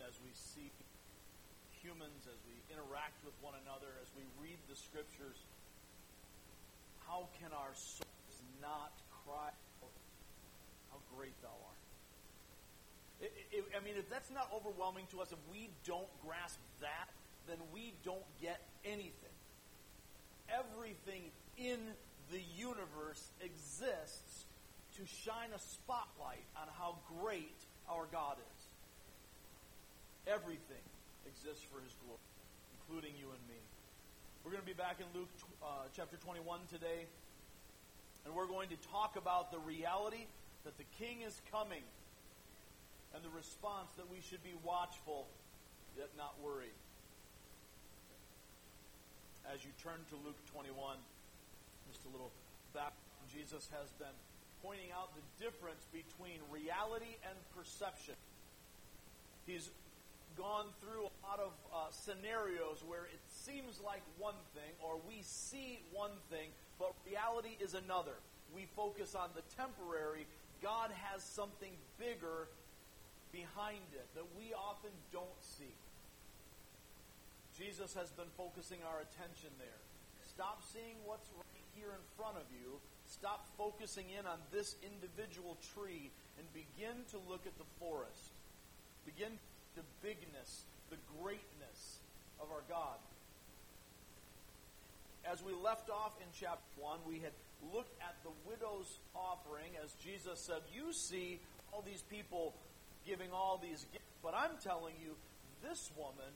as we see humans, as we interact with one another, as we read the scriptures, how can our souls not cry out, how great thou art? It, it, I mean, if that's not overwhelming to us, if we don't grasp that, then we don't get anything. Everything in the universe exists to shine a spotlight on how great our God is. Everything exists for His glory, including you and me. We're going to be back in Luke uh, chapter 21 today, and we're going to talk about the reality that the King is coming and the response that we should be watchful yet not worried. As you turn to Luke 21, just a little back, Jesus has been pointing out the difference between reality and perception. He's gone through a lot of uh, scenarios where it seems like one thing or we see one thing, but reality is another. We focus on the temporary. God has something bigger behind it that we often don't see. Jesus has been focusing our attention there. Stop seeing what's right here in front of you. Stop focusing in on this individual tree and begin to look at the forest. Begin the bigness, the greatness of our God. As we left off in chapter 1, we had looked at the widow's offering as Jesus said, You see all these people giving all these gifts, but I'm telling you, this woman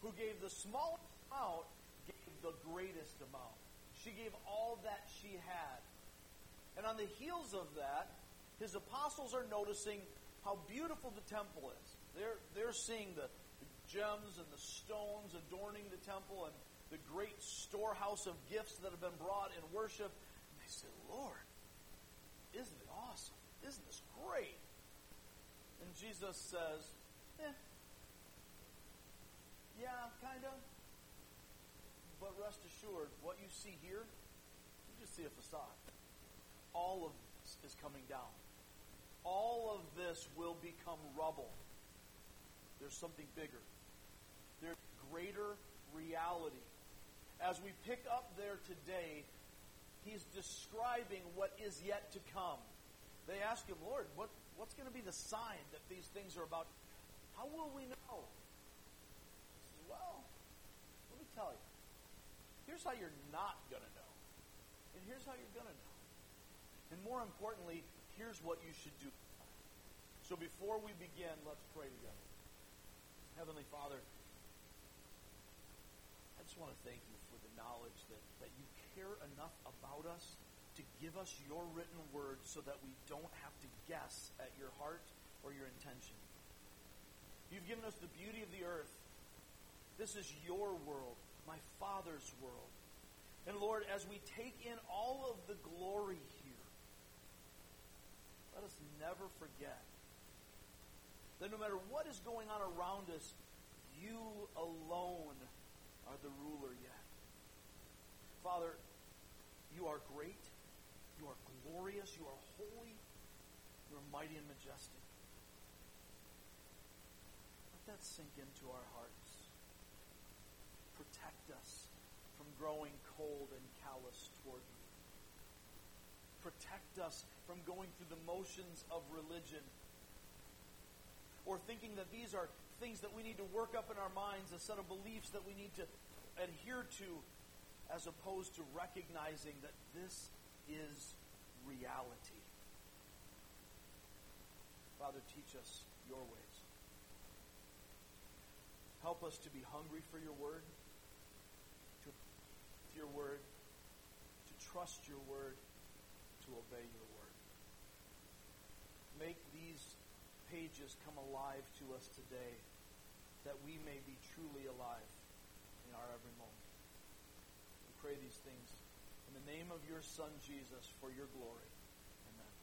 who gave the smallest amount gave the greatest amount. She gave all that she had. And on the heels of that, his apostles are noticing how beautiful the temple is. They're, they're seeing the, gems and the stones adorning the temple and the great storehouse of gifts that have been brought in worship. And they say, Lord, isn't it awesome? Isn't this great? And Jesus says, eh, yeah, kind of. But rest assured, what you see here, you just see a facade. All of this is coming down. All of this will become rubble. There's something bigger. There's greater reality. As we pick up there today, he's describing what is yet to come. They ask him, Lord, what, what's going to be the sign that these things are about? How will we know? He says, well, let me tell you. Here's how you're not going to know. And here's how you're going to know. And more importantly, here's what you should do. So before we begin, let's pray together. Heavenly Father, I just want to thank you for the knowledge that, that you care enough about us to give us your written word so that we don't have to guess at your heart or your intention. You've given us the beauty of the earth. This is your world, my Father's world. And Lord, as we take in all of the glory here, let us never forget that no matter what is going on around us, you alone are the ruler yet. Father, you are great. You are glorious. You are holy. You are mighty and majestic. Let that sink into our hearts. Protect us from growing cold and callous toward you. Protect us from going through the motions of religion or thinking that these are things that we need to work up in our minds, a set of beliefs that we need to adhere to, as opposed to recognizing that this is reality. Father, teach us your ways. Help us to be hungry for your word, to your word, to trust your word, to obey your word. Make these pages come alive to us today that we may be truly alive in our every moment. We pray these things in the name of your Son, Jesus, for your glory. Amen.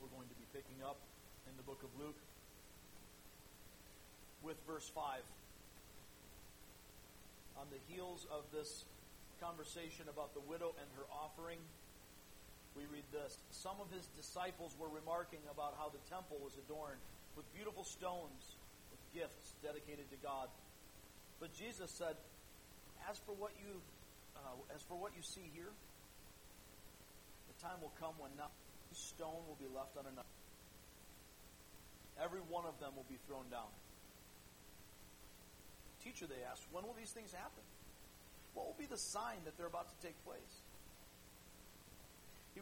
We're going to be picking up in the book of Luke with verse 5. On the heels of this conversation about the widow and her offering, we read this Some of his disciples were remarking about how the temple was adorned with beautiful stones, with gifts dedicated to God. But Jesus said, As for what you, uh, as for what you see here, the time will come when not a stone will be left on another. Every one of them will be thrown down. Teacher, they asked, when will these things happen? What will be the sign that they're about to take place?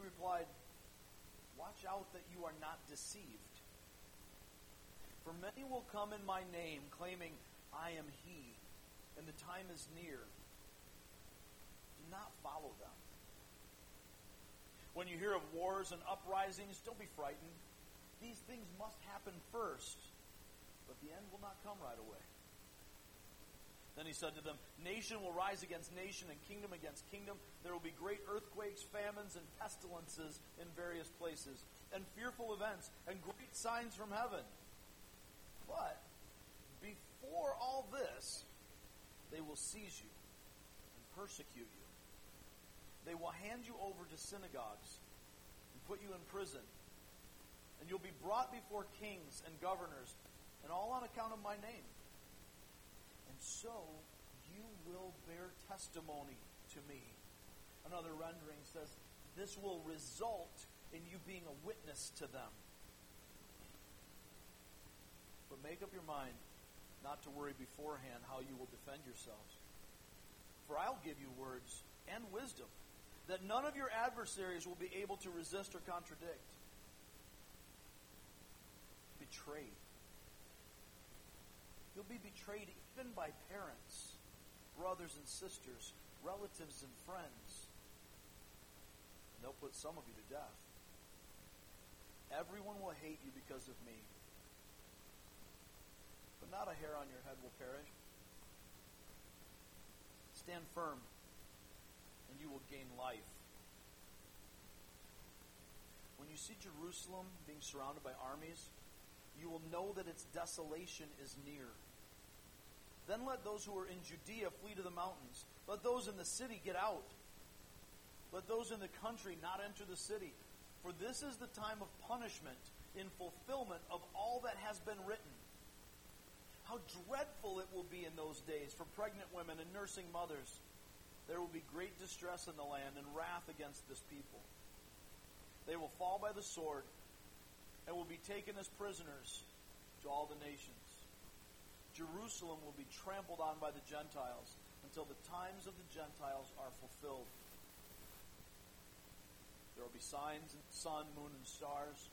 Replied, Watch out that you are not deceived. For many will come in my name, claiming, I am he, and the time is near. Do not follow them. When you hear of wars and uprisings, don't be frightened. These things must happen first, but the end will not come right away. Then he said to them, Nation will rise against nation and kingdom against kingdom. There will be great earthquakes, famines, and pestilences in various places, and fearful events, and great signs from heaven. But before all this, they will seize you and persecute you. They will hand you over to synagogues and put you in prison. And you'll be brought before kings and governors, and all on account of my name so you will bear testimony to me. Another rendering says, This will result in you being a witness to them. But make up your mind not to worry beforehand how you will defend yourselves. For I'll give you words and wisdom that none of your adversaries will be able to resist or contradict. Betrayed. You'll be betrayed by parents, brothers and sisters, relatives and friends. And they'll put some of you to death. Everyone will hate you because of me. But not a hair on your head will perish. Stand firm, and you will gain life. When you see Jerusalem being surrounded by armies, you will know that its desolation is near. Then let those who are in Judea flee to the mountains. Let those in the city get out. Let those in the country not enter the city. For this is the time of punishment in fulfillment of all that has been written. How dreadful it will be in those days for pregnant women and nursing mothers. There will be great distress in the land and wrath against this people. They will fall by the sword and will be taken as prisoners to all the nations. Jerusalem will be trampled on by the Gentiles until the times of the Gentiles are fulfilled. There will be signs sun, moon, and stars.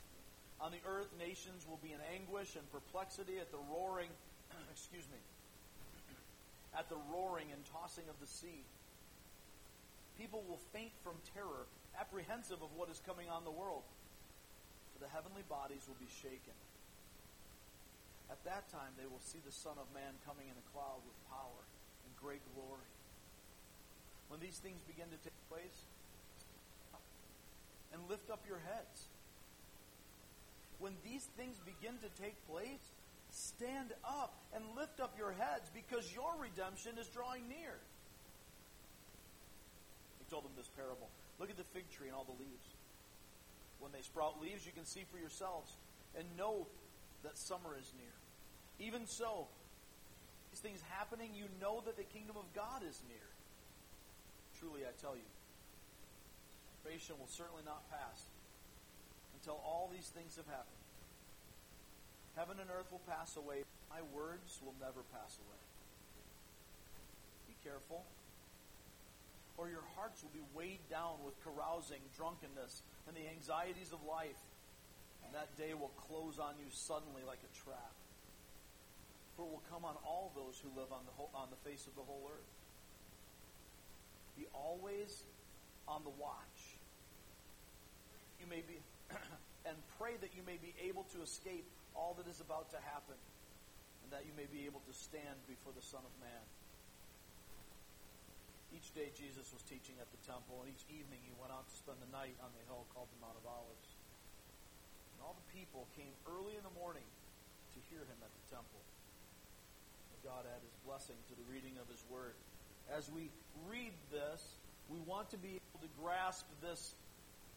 On the earth, nations will be in anguish and perplexity at the roaring, excuse me, at the roaring and tossing of the sea. People will faint from terror, apprehensive of what is coming on the world. For the heavenly bodies will be shaken. At that time, they will see the Son of Man coming in a cloud with power and great glory. When these things begin to take place, and lift up your heads. When these things begin to take place, stand up and lift up your heads because your redemption is drawing near. He told them this parable. Look at the fig tree and all the leaves. When they sprout leaves, you can see for yourselves and know that summer is near. Even so, these things happening, you know that the kingdom of God is near. Truly, I tell you, creation will certainly not pass until all these things have happened. Heaven and earth will pass away. My words will never pass away. Be careful, or your hearts will be weighed down with carousing, drunkenness, and the anxieties of life. And that day will close on you suddenly like a trap for it will come on all those who live on the, whole, on the face of the whole earth. Be always on the watch. You may be, and pray that you may be able to escape all that is about to happen, and that you may be able to stand before the Son of Man. Each day Jesus was teaching at the temple, and each evening he went out to spend the night on the hill called the Mount of Olives. And all the people came early in the morning to hear him at the temple. God add his blessing to the reading of his word. As we read this, we want to be able to grasp this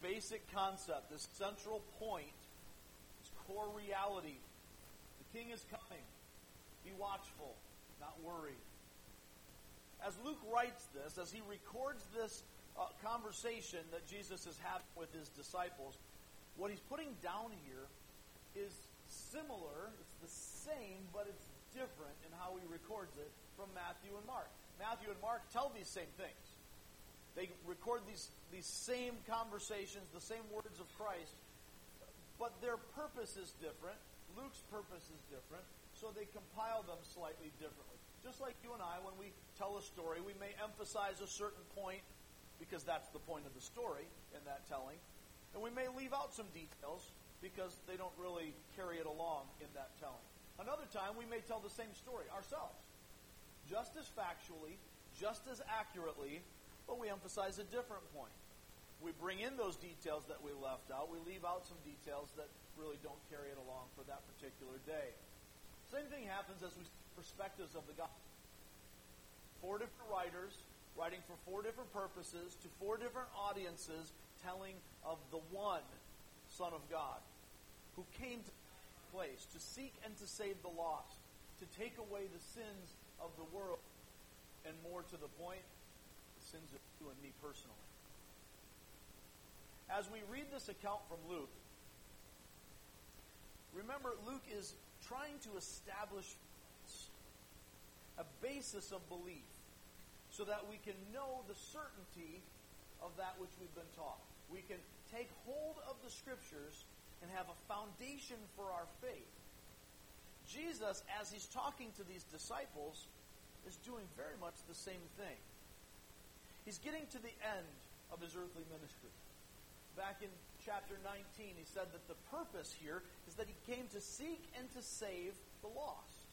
basic concept, this central point, this core reality. The king is coming. Be watchful, not worried. As Luke writes this, as he records this uh, conversation that Jesus is having with his disciples, what he's putting down here is similar, it's the same, but it's different in how he records it from Matthew and Mark. Matthew and Mark tell these same things. They record these, these same conversations, the same words of Christ, but their purpose is different. Luke's purpose is different, so they compile them slightly differently. Just like you and I, when we tell a story, we may emphasize a certain point because that's the point of the story in that telling, and we may leave out some details because they don't really carry it along in that telling. Another time, we may tell the same story ourselves, just as factually, just as accurately, but we emphasize a different point. We bring in those details that we left out. We leave out some details that really don't carry it along for that particular day. Same thing happens as we perspectives of the gospel. Four different writers writing for four different purposes to four different audiences telling of the one Son of God who came to place to seek and to save the lost, to take away the sins of the world, and more to the point, the sins of you and me personally. As we read this account from Luke, remember Luke is trying to establish a basis of belief so that we can know the certainty of that which we've been taught. We can take hold of the scriptures and have a foundation for our faith. Jesus, as he's talking to these disciples, is doing very much the same thing. He's getting to the end of his earthly ministry. Back in chapter 19, he said that the purpose here is that he came to seek and to save the lost.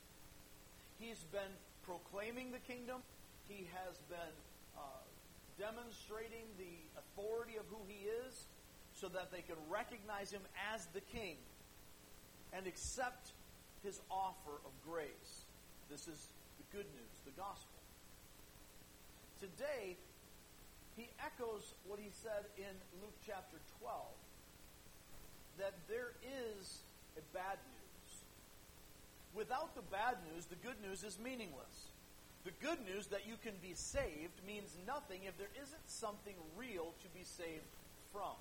He's been proclaiming the kingdom. He has been uh, demonstrating the authority of who he is so that they can recognize him as the king and accept his offer of grace. This is the good news, the gospel. Today, he echoes what he said in Luke chapter 12 that there is a bad news. Without the bad news, the good news is meaningless. The good news that you can be saved means nothing if there isn't something real to be saved from.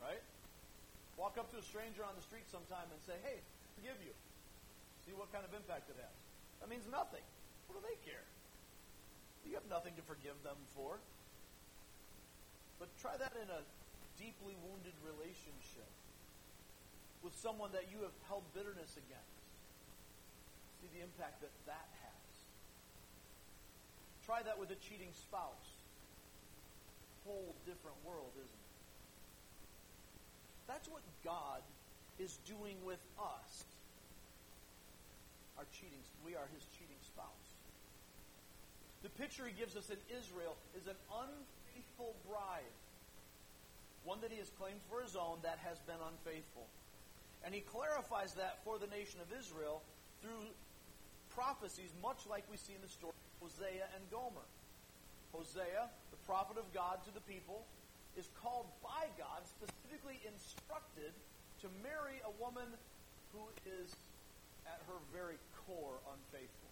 Right? Walk up to a stranger on the street sometime and say, hey, forgive you. See what kind of impact it has. That means nothing. What do they care? You have nothing to forgive them for. But try that in a deeply wounded relationship with someone that you have held bitterness against. See the impact that that has. Try that with a cheating spouse. Whole different world, isn't it? That's what God is doing with us. Our cheating, we are His cheating spouse. The picture he gives us in Israel is an unfaithful bride, one that he has claimed for his own that has been unfaithful. And he clarifies that for the nation of Israel through prophecies, much like we see in the story of Hosea and Gomer. Hosea, the prophet of God to the people, is called by God, specifically instructed to marry a woman who is at her very core unfaithful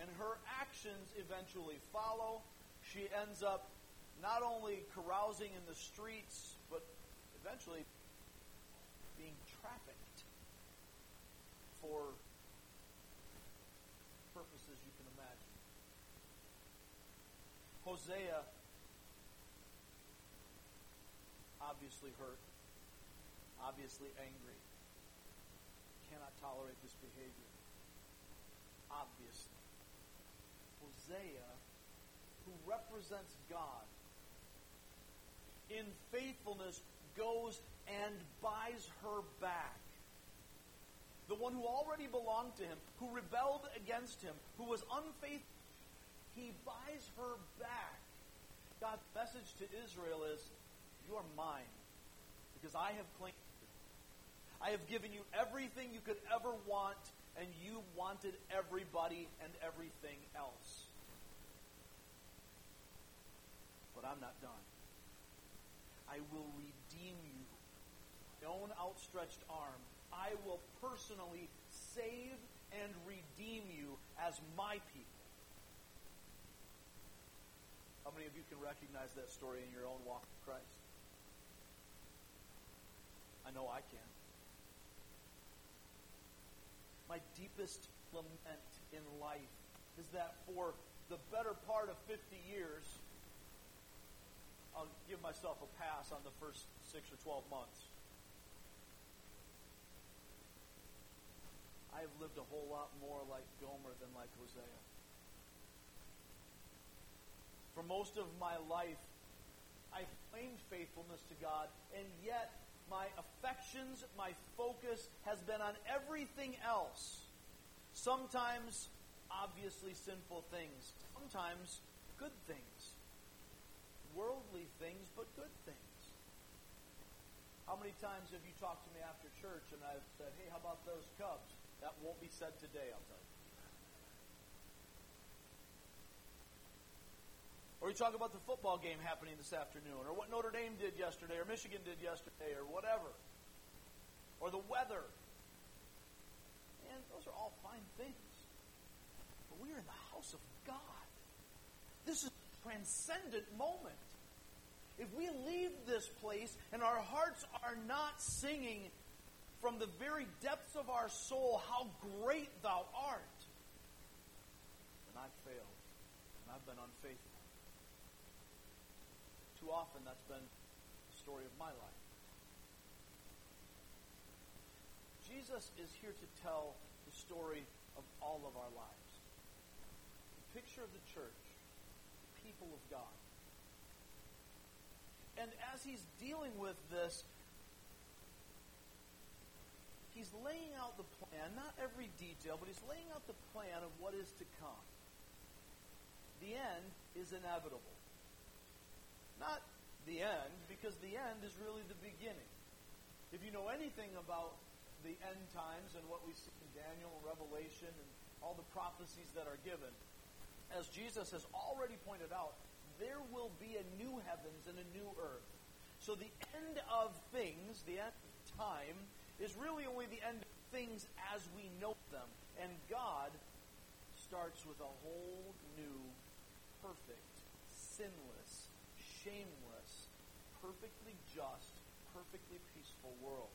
and her actions eventually follow. She ends up not only carousing in the streets, but eventually being trafficked for purposes you can imagine. Hosea obviously hurt, obviously angry, cannot tolerate this behavior. Obviously. Hosea, who represents God, in faithfulness goes and buys her back. The one who already belonged to him, who rebelled against him, who was unfaithful, he buys her back. God's message to Israel is, You are mine, because I have claimed you. I have given you everything you could ever want and you wanted everybody and everything else. But I'm not done. I will redeem you. My own outstretched arm. I will personally save and redeem you as my people. How many of you can recognize that story in your own walk with Christ? I know I can. My deepest lament in life is that for the better part of 50 years, I'll give myself a pass on the first six or 12 months. I have lived a whole lot more like Gomer than like Hosea. For most of my life, I've claimed faithfulness to God, and yet my affections, my focus has been on everything else. Sometimes obviously sinful things, sometimes good things worldly things, but good things. How many times have you talked to me after church and I've said, hey, how about those Cubs? That won't be said today, I'll tell you. Or you talk about the football game happening this afternoon, or what Notre Dame did yesterday, or Michigan did yesterday, or whatever. Or the weather. And those are all fine things. But we are in the house of God. This is a transcendent moment. If we leave this place and our hearts are not singing from the very depths of our soul, How great thou art, then I've failed and I've been unfaithful. Often that's been the story of my life. Jesus is here to tell the story of all of our lives. The picture of the church the people of God. And as he's dealing with this, he's laying out the plan, not every detail, but he's laying out the plan of what is to come. The end is inevitable. Not the end, because the end is really the beginning. If you know anything about the end times and what we see in Daniel and Revelation and all the prophecies that are given, as Jesus has already pointed out, there will be a new heavens and a new earth. So the end of things, the end of time, is really only the end of things as we know them. And God starts with a whole new, perfect, sinless, shameless, perfectly just, perfectly peaceful world.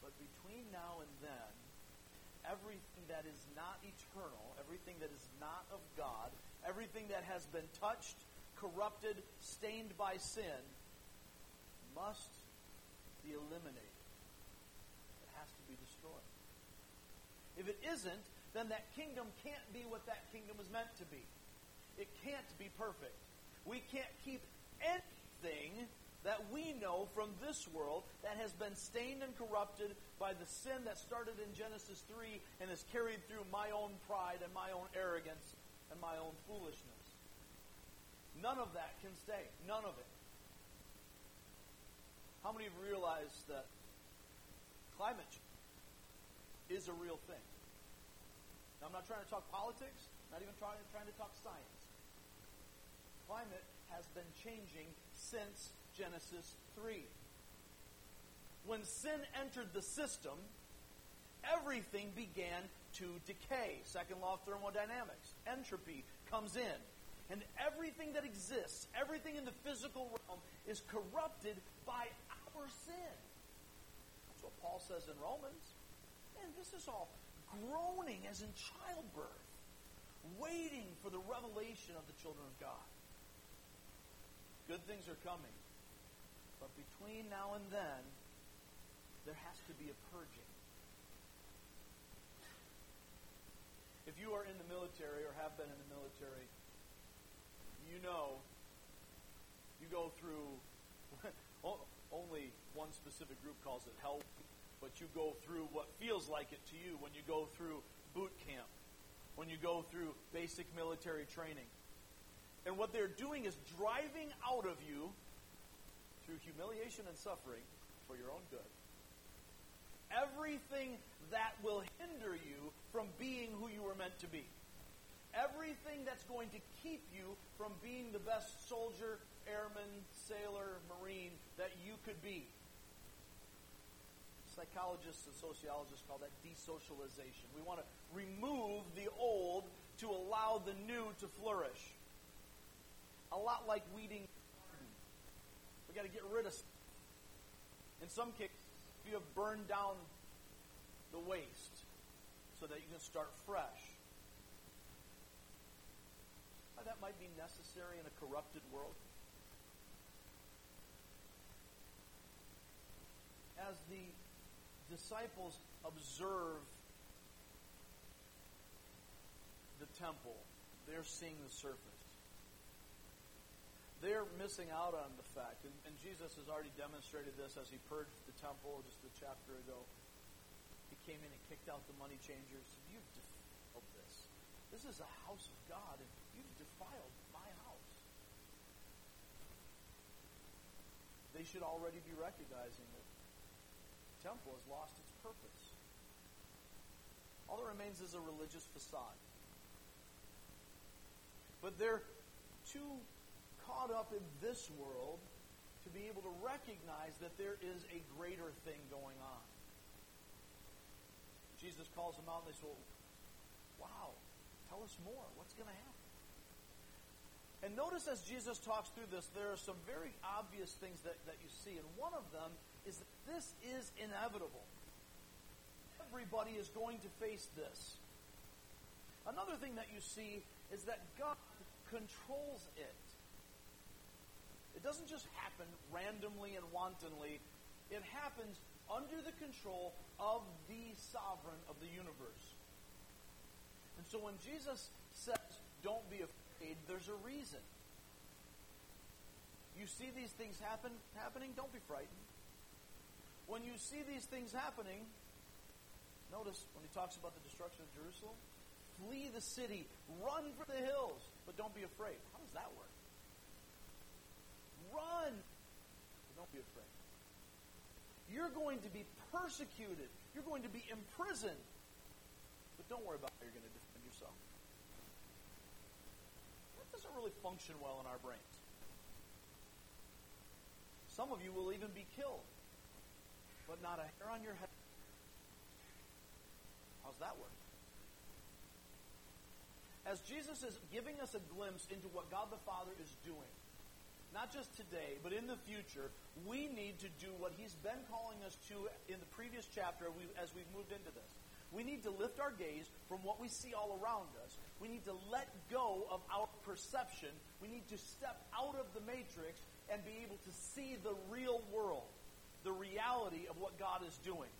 But between now and then, everything that is not eternal, everything that is not of God, everything that has been touched, corrupted, stained by sin, must be eliminated. It has to be destroyed. If it isn't, then that kingdom can't be what that kingdom was meant to be. It can't be perfect. We can't keep anything that we know from this world that has been stained and corrupted by the sin that started in Genesis 3 and is carried through my own pride and my own arrogance and my own foolishness. None of that can stay. None of it. How many have realized that climate change is a real thing? Now, I'm not trying to talk politics, not even trying, trying to talk science. Climate has been changing since Genesis 3. When sin entered the system, everything began to decay. Second law of thermodynamics. Entropy comes in. And everything that exists, everything in the physical realm, is corrupted by our sin. That's what Paul says in Romans. And this is all groaning as in childbirth, waiting for the revelation of the children of God. Good things are coming. But between now and then, there has to be a purging. If you are in the military or have been in the military, you know you go through only one specific group calls it hell, but you go through what feels like it to you when you go through boot camp, when you go through basic military training. And what they're doing is driving out of you through humiliation and suffering for your own good. Everything that will hinder you from being who you were meant to be. everything that's going to keep you from being the best soldier, airman, sailor, marine that you could be. Psychologists and sociologists call that desocialization. We want to remove the old to allow the new to flourish. A lot like weeding we got to get rid of stuff. In some cases, you have burned down the waste so that you can start fresh. That might be necessary in a corrupted world. As the disciples observe the temple, they're seeing the surface they're missing out on the fact, and, and, Jesus has already demonstrated this as he purged the temple just a chapter ago. He came in and kicked out the money changers. You've defiled this. This is a house of God, and you've defiled my house. They should already be recognizing that the temple has lost its purpose. All that remains is a religious facade. But they're too caught up in this world to be able to recognize that there is a greater thing going on. Jesus calls them out and they say, Wow, tell us more. What's going to happen? And notice as Jesus talks through this, there are some very obvious things that, that you see. And one of them is that this is inevitable. Everybody is going to face this. Another thing that you see is that God controls it. It doesn't just happen randomly and wantonly. It happens under the control of the sovereign of the universe. And so when Jesus says, don't be afraid, there's a reason. You see these things happen happening, don't be frightened. When you see these things happening, notice when he talks about the destruction of Jerusalem, flee the city, run for the hills, but don't be afraid. How does that work? Run. Don't be afraid. You're going to be persecuted. You're going to be imprisoned. But don't worry about how you're going to defend yourself. That doesn't really function well in our brains. Some of you will even be killed, but not a hair on your head. How's that work? As Jesus is giving us a glimpse into what God the Father is doing, not just today, but in the future, we need to do what he's been calling us to in the previous chapter as we've moved into this. We need to lift our gaze from what we see all around us. We need to let go of our perception. We need to step out of the matrix and be able to see the real world, the reality of what God is doing.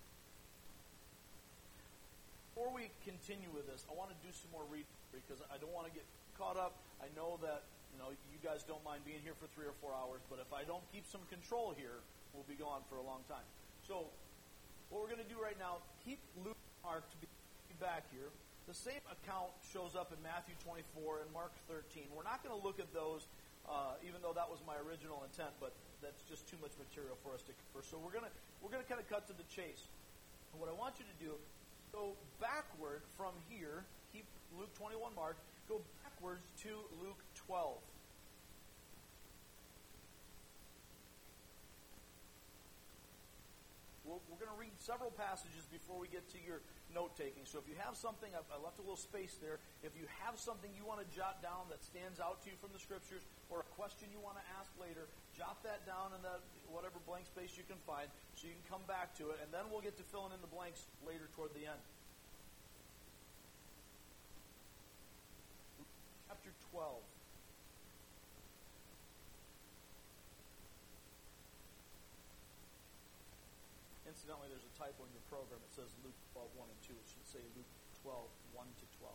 Before we continue with this, I want to do some more reading because I don't want to get caught up. I know that you know, you guys don't mind being here for three or four hours, but if I don't keep some control here, we'll be gone for a long time. So, what we're going to do right now, keep Luke Mark to be back here. The same account shows up in Matthew 24 and Mark 13. We're not going to look at those, uh, even though that was my original intent, but that's just too much material for us to cover. So we're going to we're going to kind of cut to the chase. And what I want you to do, go backward from here. Keep Luke 21, Mark. Go backwards to Luke 12. We're, we're going to read several passages before we get to your note taking. So if you have something, I've, I left a little space there. If you have something you want to jot down that stands out to you from the scriptures or a question you want to ask later, jot that down in that whatever blank space you can find so you can come back to it. And then we'll get to filling in the blanks later toward the end. Chapter 12. Incidentally, there's a typo in your program. It says Luke 12, 1 and 2. It should say Luke 12, 1 to 12.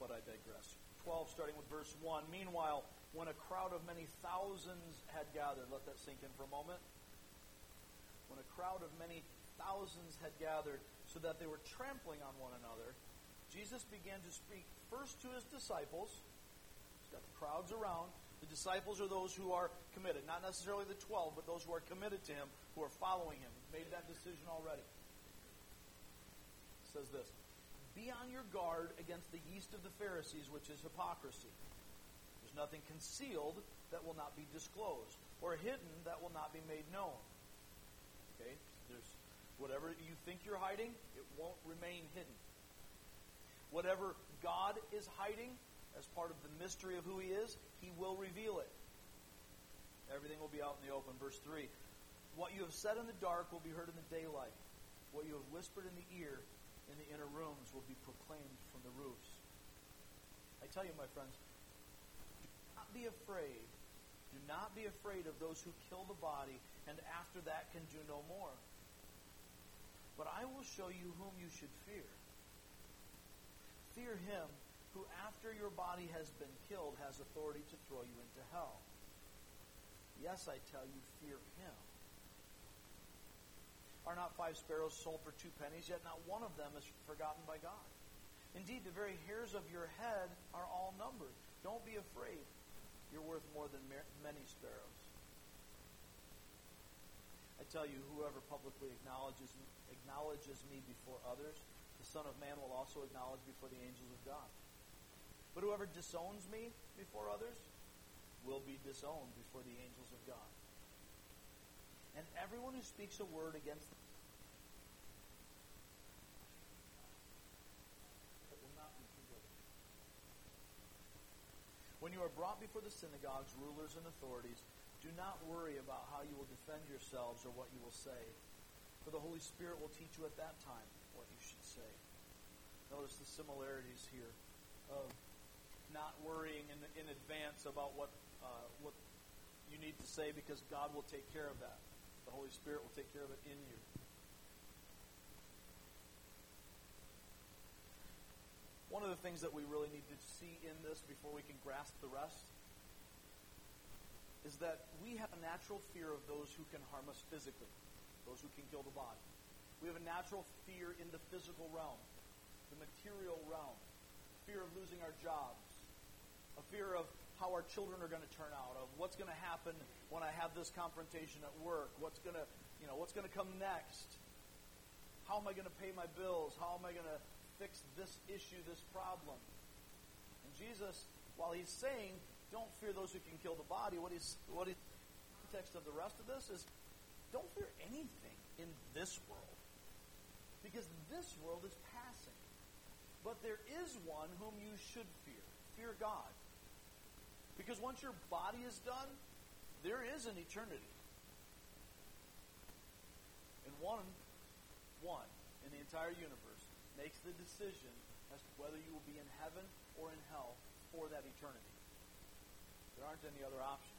But I digress. 12, starting with verse 1. Meanwhile, when a crowd of many thousands had gathered, let that sink in for a moment. When a crowd of many thousands had gathered, so that they were trampling on one another, Jesus began to speak first to his disciples. He's got the crowds around. The disciples are those who are committed, not necessarily the 12, but those who are committed to him, who are following him, made that decision already. It says this Be on your guard against the yeast of the Pharisees, which is hypocrisy. There's nothing concealed that will not be disclosed, or hidden that will not be made known. Okay? There's whatever you think you're hiding, it won't remain hidden. Whatever God is hiding as part of the mystery of who He is, He will reveal it. Everything will be out in the open. Verse 3 What you have said in the dark will be heard in the daylight. What you have whispered in the ear in the inner rooms will be proclaimed from the roofs. I tell you, my friends, do not be afraid. Do not be afraid of those who kill the body and after that can do no more. But I will show you whom you should fear. Fear him who, after your body has been killed, has authority to throw you into hell. Yes, I tell you, fear him. Are not five sparrows sold for two pennies, yet not one of them is forgotten by God? Indeed, the very hairs of your head are all numbered. Don't be afraid. You're worth more than many sparrows. I tell you, whoever publicly acknowledges me, acknowledges me before others, the Son of Man will also acknowledge before the angels of God. But whoever disowns me before others will be disowned before the angels of God. And everyone who speaks a word against the will not be forgiven. When you are brought before the synagogues, rulers, and authorities, do not worry about how you will defend yourselves or what you will say, for the Holy Spirit will teach you at that time what you should say. Notice the similarities here of not worrying in, in advance about what uh, what you need to say because God will take care of that. The Holy Spirit will take care of it in you. One of the things that we really need to see in this before we can grasp the rest is that we have a natural fear of those who can harm us physically, those who can kill the body. We have a natural fear in the physical realm, the material realm, fear of losing our jobs, a fear of how our children are going to turn out, of what's going to happen when I have this confrontation at work, what's going to, you know, what's going to come next. How am I going to pay my bills? How am I going to fix this issue, this problem? And Jesus, while he's saying, don't fear those who can kill the body, what he's, what he's, the context of the rest of this is, don't fear anything in this world. Because this world is passing. But there is one whom you should fear. Fear God. Because once your body is done, there is an eternity. And one, one in the entire universe makes the decision as to whether you will be in heaven or in hell for that eternity. There aren't any other options.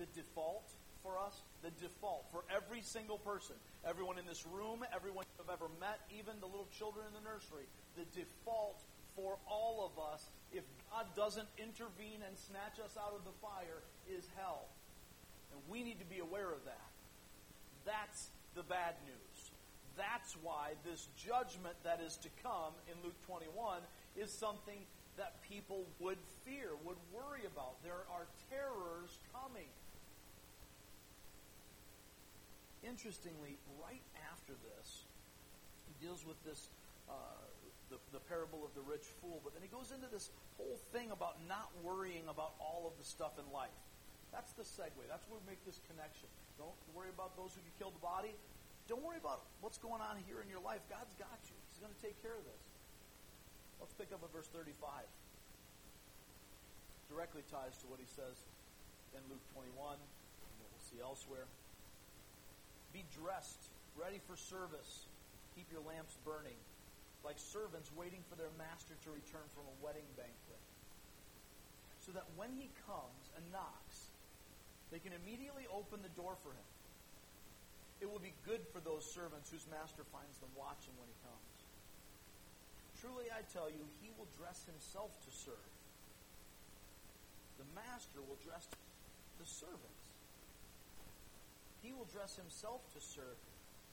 The default for us, the default for every single person, everyone in this room, everyone I've ever met, even the little children in the nursery, the default for all of us if God doesn't intervene and snatch us out of the fire, is hell. And we need to be aware of that. That's the bad news. That's why this judgment that is to come in Luke 21 is something that people would fear, would worry about. There are terrors coming. Interestingly, right after this, he deals with this uh, the, the parable of the rich fool. But then he goes into this whole thing about not worrying about all of the stuff in life. That's the segue. That's where we make this connection. Don't worry about those who can kill the body. Don't worry about what's going on here in your life. God's got you. He's going to take care of this. Let's pick up at verse 35. Directly ties to what he says in Luke 21 and what we'll see elsewhere. Be dressed, ready for service. Keep your lamps burning like servants waiting for their master to return from a wedding banquet. So that when he comes and knocks, they can immediately open the door for him. It will be good for those servants whose master finds them watching when he comes. Truly, I tell you, he will dress himself to serve. The master will dress the servants. He will dress himself to serve.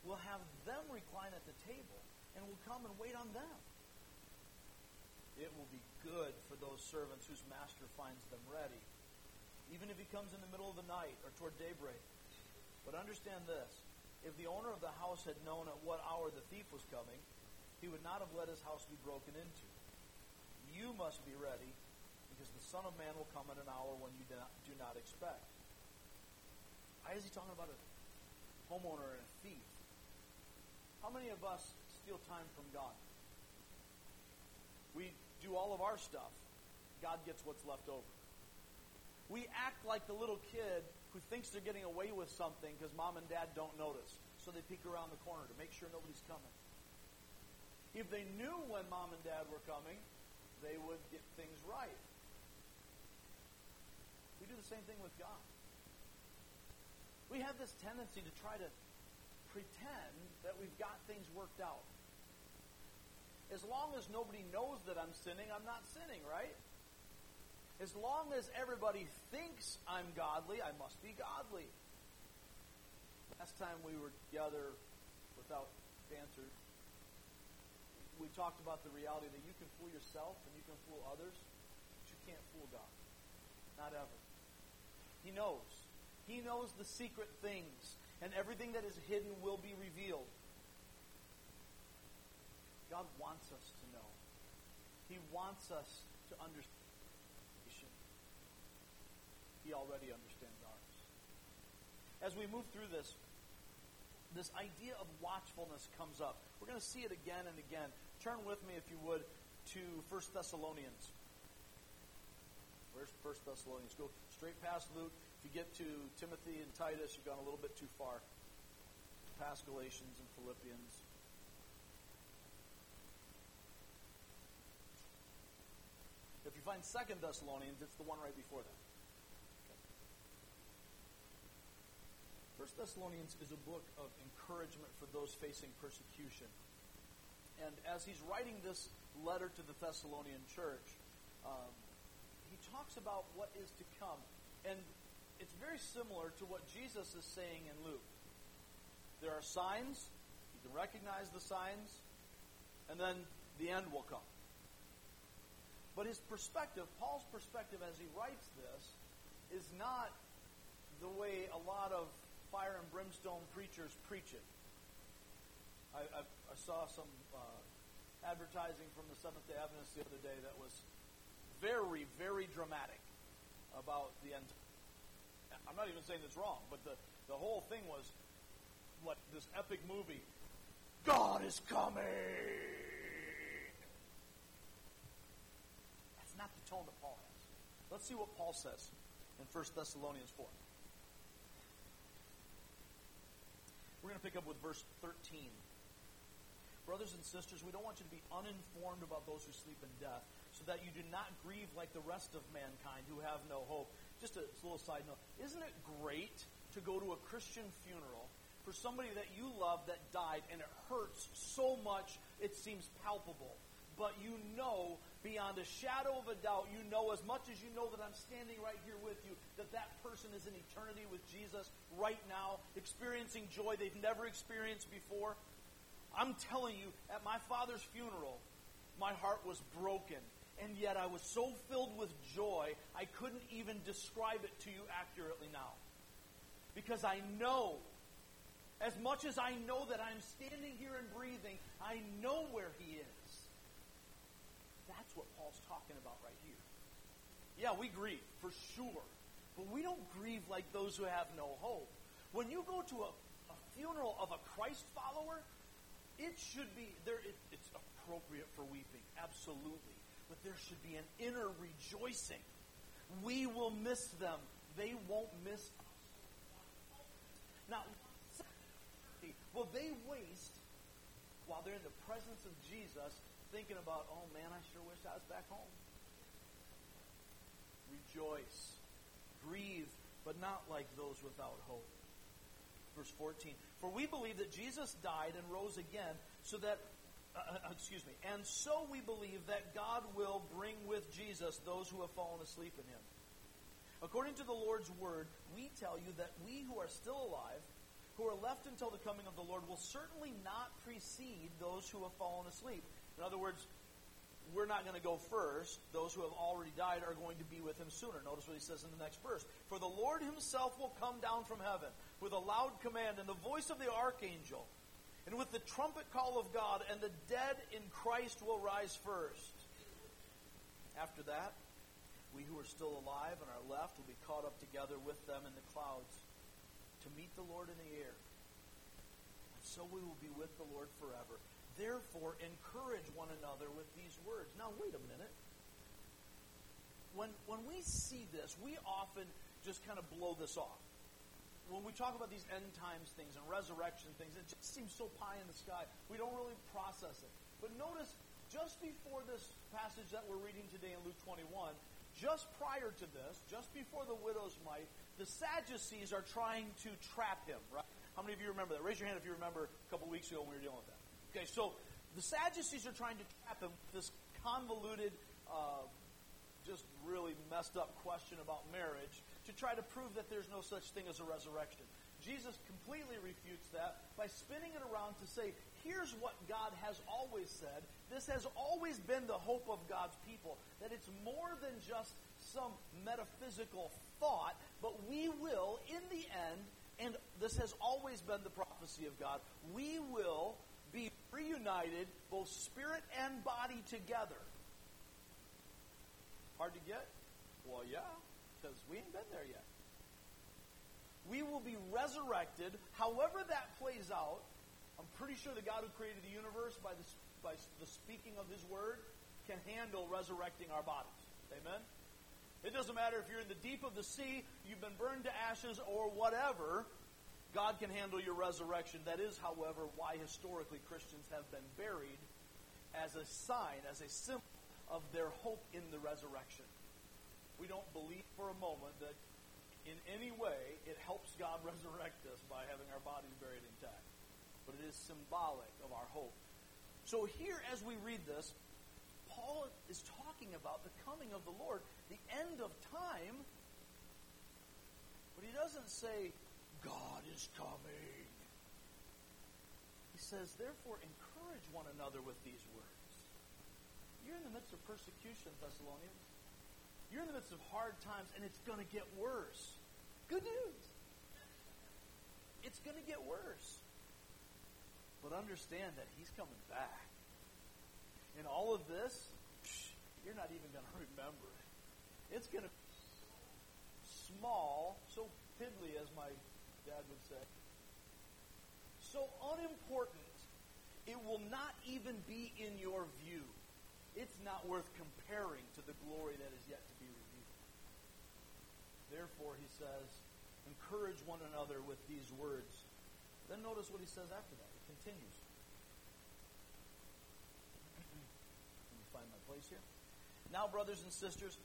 Will have them recline at the table and will come and wait on them. It will be good for those servants whose master finds them ready, even if he comes in the middle of the night or toward daybreak. But understand this if the owner of the house had known at what hour the thief was coming, he would not have let his house be broken into. You must be ready, because the Son of Man will come at an hour when you do not, expect. Why is he talking about a homeowner and a thief? How many of us steal time from God? We do all of our stuff. God gets what's left over. We act like the little kid who thinks they're getting away with something because mom and dad don't notice. So they peek around the corner to make sure nobody's coming. If they knew when mom and dad were coming, they would get things right. We do the same thing with God. We have this tendency to try to pretend that we've got things worked out. As long as nobody knows that I'm sinning, I'm not sinning, right? As long as everybody thinks I'm godly, I must be godly. Last time we were together without banter, we talked about the reality that you can fool yourself and you can fool others, but you can't fool God. Not ever. He knows. He knows the secret things, and everything that is hidden will be revealed. God wants us to know. He wants us to understand. He already understands ours. As we move through this, this idea of watchfulness comes up. We're going to see it again and again. Turn with me, if you would, to 1 Thessalonians. Where's 1 Thessalonians? Go straight past Luke. If you get to Timothy and Titus, you've gone a little bit too far. Past Galatians and Philippians. If you find Second Thessalonians, it's the one right before that. First Thessalonians is a book of encouragement for those facing persecution. And as he's writing this letter to the Thessalonian church, um, he talks about what is to come. And it's very similar to what Jesus is saying in Luke. There are signs, you can recognize the signs, and then the end will come. But his perspective, Paul's perspective as he writes this, is not the way a lot of fire and brimstone preachers preach it. I, I, I saw some uh, advertising from the Seventh day Adventists the other day that was very, very dramatic about the end. I'm not even saying it's wrong, but the, the whole thing was what this epic movie. God is coming. That's not the tone that Paul has. Let's see what Paul says in 1 Thessalonians 4. We're going to pick up with verse 13. Brothers and sisters, we don't want you to be uninformed about those who sleep in death, so that you do not grieve like the rest of mankind who have no hope. Just a little side note. Isn't it great to go to a Christian funeral for somebody that you love that died and it hurts so much it seems palpable? But you know beyond a shadow of a doubt, you know as much as you know that I'm standing right here with you, that that person is in eternity with Jesus right now, experiencing joy they've never experienced before. I'm telling you, at my father's funeral, my heart was broken. And yet I was so filled with joy, I couldn't even describe it to you accurately now. Because I know, as much as I know that I'm standing here and breathing, I know where he is. What Paul's talking about right here. Yeah, we grieve, for sure. But we don't grieve like those who have no hope. When you go to a, a funeral of a Christ follower, it should be there. It, it's appropriate for weeping, absolutely. But there should be an inner rejoicing. We will miss them. They won't miss us. Now, will they waste while they're in the presence of Jesus thinking about, oh man, I sure wish I was back home. Rejoice. Grieve, but not like those without hope. Verse 14. For we believe that Jesus died and rose again, so that, uh, uh, excuse me, and so we believe that God will bring with Jesus those who have fallen asleep in him. According to the Lord's word, we tell you that we who are still alive, who are left until the coming of the Lord, will certainly not precede those who have fallen asleep. In other words, we're not going to go first. Those who have already died are going to be with him sooner. Notice what he says in the next verse. For the Lord himself will come down from heaven with a loud command and the voice of the archangel. And with the trumpet call of God, and the dead in Christ will rise first. After that, we who are still alive and are left will be caught up together with them in the clouds to meet the Lord in the air. And so we will be with the Lord forever. Therefore, encourage one another with these words. Now, wait a minute. When, when we see this, we often just kind of blow this off when we talk about these end times things and resurrection things, it just seems so pie in the sky. We don't really process it. But notice, just before this passage that we're reading today in Luke 21, just prior to this, just before the widow's mite, the Sadducees are trying to trap him, right? How many of you remember that? Raise your hand if you remember a couple weeks ago when we were dealing with that. Okay, so the Sadducees are trying to trap him with this convoluted, uh, just really messed up question about marriage to try to prove that there's no such thing as a resurrection. Jesus completely refutes that by spinning it around to say, here's what God has always said. This has always been the hope of God's people, that it's more than just some metaphysical thought, but we will, in the end, and this has always been the prophecy of God, we will be reunited, both spirit and body together. Hard to get? Well, yeah because we ain't been there yet. We will be resurrected. However that plays out, I'm pretty sure the God who created the universe by the, by the speaking of His Word can handle resurrecting our bodies. Amen? It doesn't matter if you're in the deep of the sea, you've been burned to ashes, or whatever. God can handle your resurrection. That is, however, why historically Christians have been buried as a sign, as a symbol of their hope in the resurrection we don't believe for a moment that in any way it helps God resurrect us by having our bodies buried intact. But it is symbolic of our hope. So here, as we read this, Paul is talking about the coming of the Lord, the end of time. But he doesn't say, God is coming. He says, therefore, encourage one another with these words. You're in the midst of persecution, Thessalonians. You're in the midst of hard times, and it's going to get worse. Good news. It's going to get worse. But understand that He's coming back. In all of this, you're not even going to remember it. It's going to be small, so piddly, as my dad would say. So unimportant, it will not even be in your view. It's not worth comparing to the glory that is yet to be revealed. Therefore, he says, encourage one another with these words. Then notice what he says after that. It continues. Let me find my place here. Now, brothers and sisters,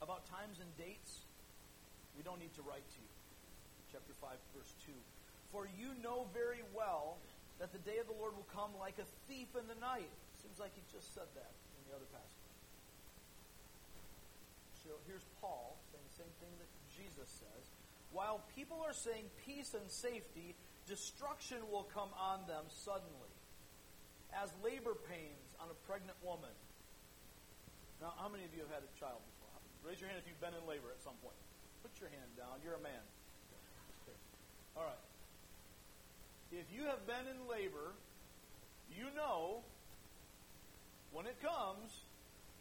about times and dates, we don't need to write to you. Chapter 5, verse 2. For you know very well that the day of the Lord will come like a thief in the night. Seems like he just said that in the other passage. So here's Paul saying the same thing that Jesus says. While people are saying peace and safety, destruction will come on them suddenly, as labor pains on a pregnant woman. Now, how many of you have had a child before? Raise your hand if you've been in labor at some point. Put your hand down. You're a man. All right. If you have been in labor, you know when it comes,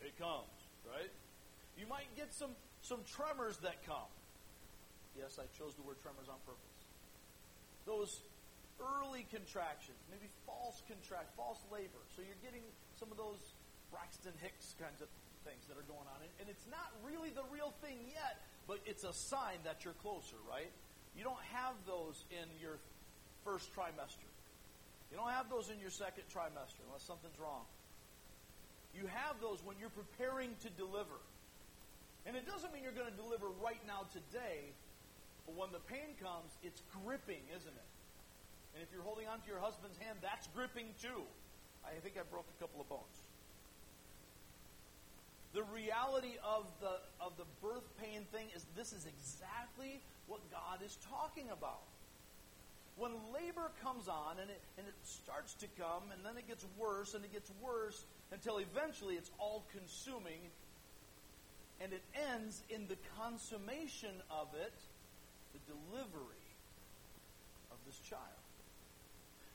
it comes, right? You might get some some tremors that come. Yes, I chose the word tremors on purpose. Those early contractions, maybe false contract, false labor. So you're getting some of those Braxton Hicks kinds of things that are going on. And it's not really the real thing yet, but it's a sign that you're closer, right? You don't have those in your first trimester. You don't have those in your second trimester unless something's wrong. You have those when you're preparing to deliver. And it doesn't mean you're going to deliver right now today, but when the pain comes, it's gripping, isn't it? And if you're holding on to your husband's hand, that's gripping too. I think I broke a couple of bones. The reality of the of the birth pain thing is this is exactly what God is talking about. When labor comes on and it, and it starts to come and then it gets worse and it gets worse until eventually it's all consuming and it ends in the consummation of it, the delivery of this child.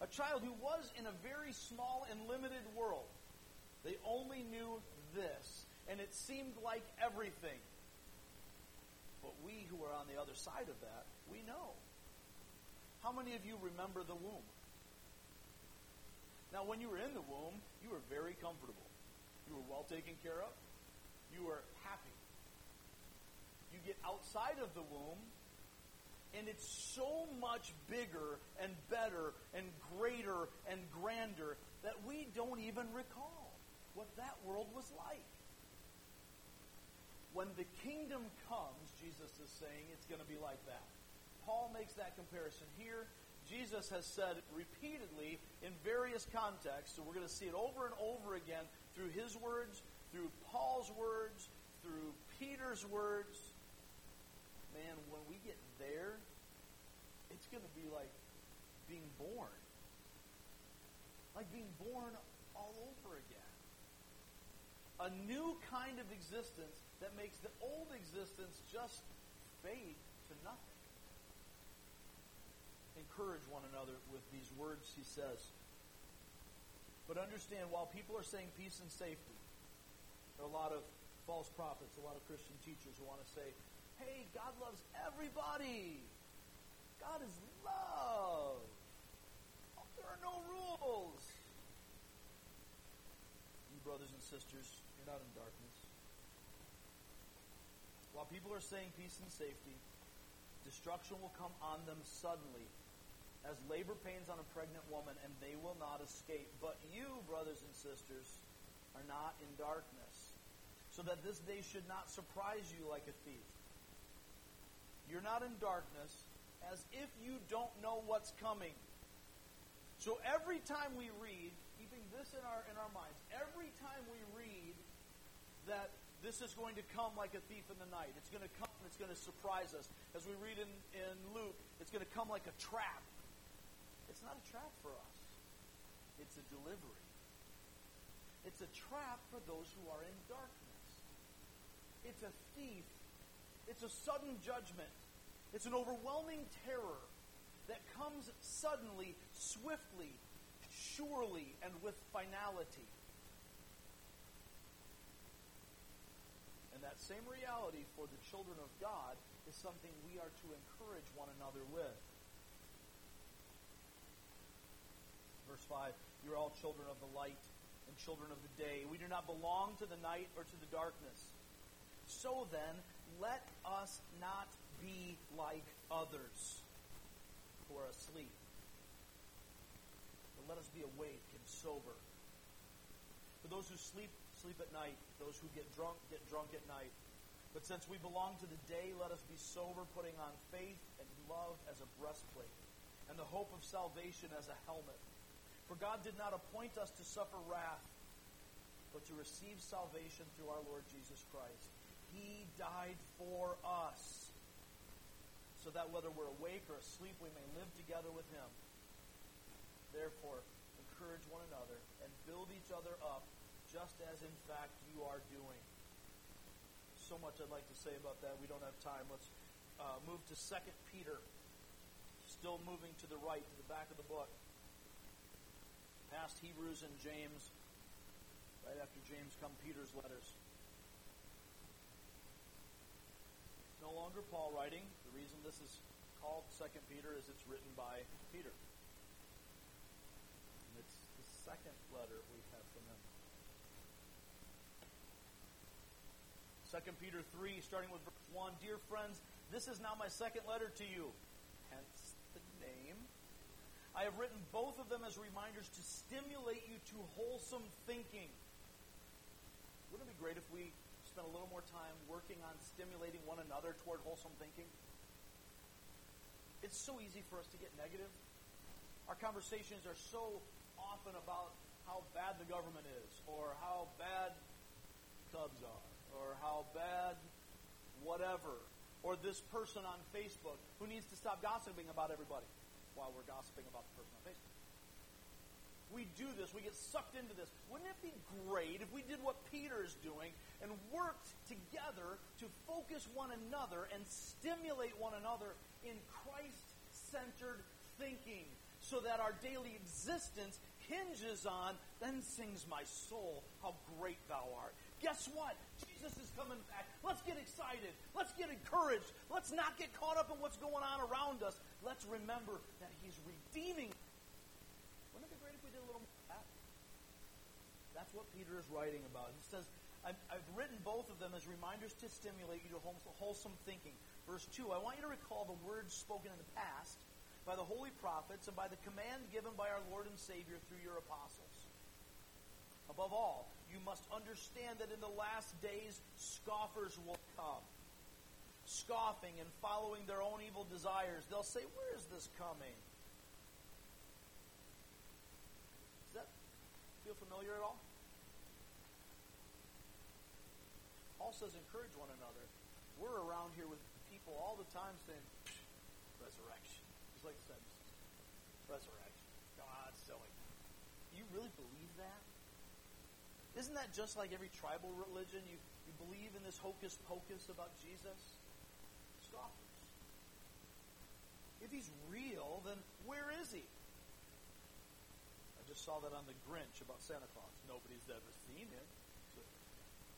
A child who was in a very small and limited world. They only knew this, and it seemed like everything. But we who are on the other side of that, we know. How many of you remember the womb? Now, when you were in the womb, you were very comfortable. You were well taken care of. You were happy. You get outside of the womb, and it's so much bigger and better and greater and grander that we don't even recall what that world was like. When the kingdom comes, Jesus is saying it's going to be like that. Paul makes that comparison here. Jesus has said repeatedly in various contexts, so we're going to see it over and over again through his words, through Paul's words, through Peter's words. Man, when we get there, it's going to be like being born. Like being born all over again. A new kind of existence that makes the old existence just fade to nothing encourage one another with these words he says. But understand, while people are saying peace and safety, there are a lot of false prophets, a lot of Christian teachers who want to say, hey, God loves everybody. God is love. There are no rules. You brothers and sisters, you're not in darkness. While people are saying peace and safety, destruction will come on them suddenly as labor pains on a pregnant woman, and they will not escape. But you, brothers and sisters, are not in darkness, so that this day should not surprise you like a thief. You're not in darkness as if you don't know what's coming. So every time we read, keeping this in our in our minds, every time we read that this is going to come like a thief in the night. It's going to come, and it's going to surprise us. As we read in, in Luke, it's going to come like a trap. It's not a trap for us. It's a delivery. It's a trap for those who are in darkness. It's a thief. It's a sudden judgment. It's an overwhelming terror that comes suddenly, swiftly, surely, and with finality. That same reality for the children of God is something we are to encourage one another with. verse 5, you're all children of the light and children of the day. We do not belong to the night or to the darkness. So then, let us not be like others who are asleep. But let us be awake and sober. For those who sleep, sleep at night. Those who get drunk, get drunk at night. But since we belong to the day, let us be sober, putting on faith and love as a breastplate, and the hope of salvation as a helmet. For God did not appoint us to suffer wrath, but to receive salvation through our Lord Jesus Christ. He died for us, so that whether we're awake or asleep, we may live together with Him. Therefore, encourage one another and build each other up, just as in fact you are doing. So much I'd like to say about that. We don't have time. Let's uh, move to 2 Peter. Still moving to the right, to the back of the book past Hebrews and James. Right after James come Peter's letters. No longer Paul writing. The reason this is called Second Peter is it's written by Peter. And it's the second letter 2 Peter 3, starting with verse 1. Dear friends, this is now my second letter to you, hence the name. I have written both of them as reminders to stimulate you to wholesome thinking. Wouldn't it be great if we spent a little more time working on stimulating one another toward wholesome thinking? It's so easy for us to get negative. Our conversations are so often about how bad the government is or how bad Cubs are, or how bad whatever, or this person on Facebook who needs to stop gossiping about everybody while we're gossiping about the person on Facebook. We do this, we get sucked into this. Wouldn't it be great if we did what Peter's doing and worked together to focus one another and stimulate one another in Christ centered thinking so that our daily existence hinges on, then sings my soul, how great thou art. Guess what? Jesus is coming back. Let's get excited. Let's get encouraged. Let's not get caught up in what's going on around us. Let's remember that He's redeeming. Wouldn't it be great if we did a little more of that? That's what Peter is writing about. He says, I've, written both of them as reminders to stimulate you to wholesome thinking. Verse 2 I want you to recall the words spoken in the past by the holy prophets and by the command given by our Lord and Savior through your apostles. Above all, you must understand that in the last days scoffers will come. Scoffing and following their own evil desires. They'll say, Where is this coming? Does that feel familiar at all? Paul says, encourage one another. We're around here with people all the time saying, resurrection. Just like the Resurrection. God's silly. Do you really believe that? Isn't that just like every tribal religion? You, you believe in this hocus pocus about Jesus? Scoffers. If he's real, then where is he? I just saw that on the Grinch about Santa Claus. Nobody's ever seen him. So,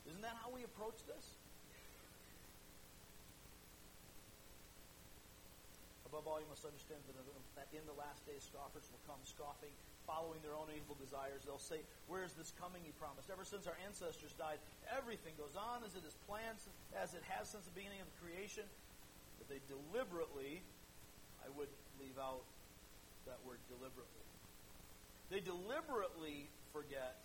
isn't that how we approach this? Above all, you must understand that in the last days scoffers will come, scoffing, following their own evil desires. They'll say, Where is this coming he promised? Ever since our ancestors died, everything goes on as it is planned, as it has since the beginning of creation. But they deliberately, I would leave out that word deliberately. They deliberately forget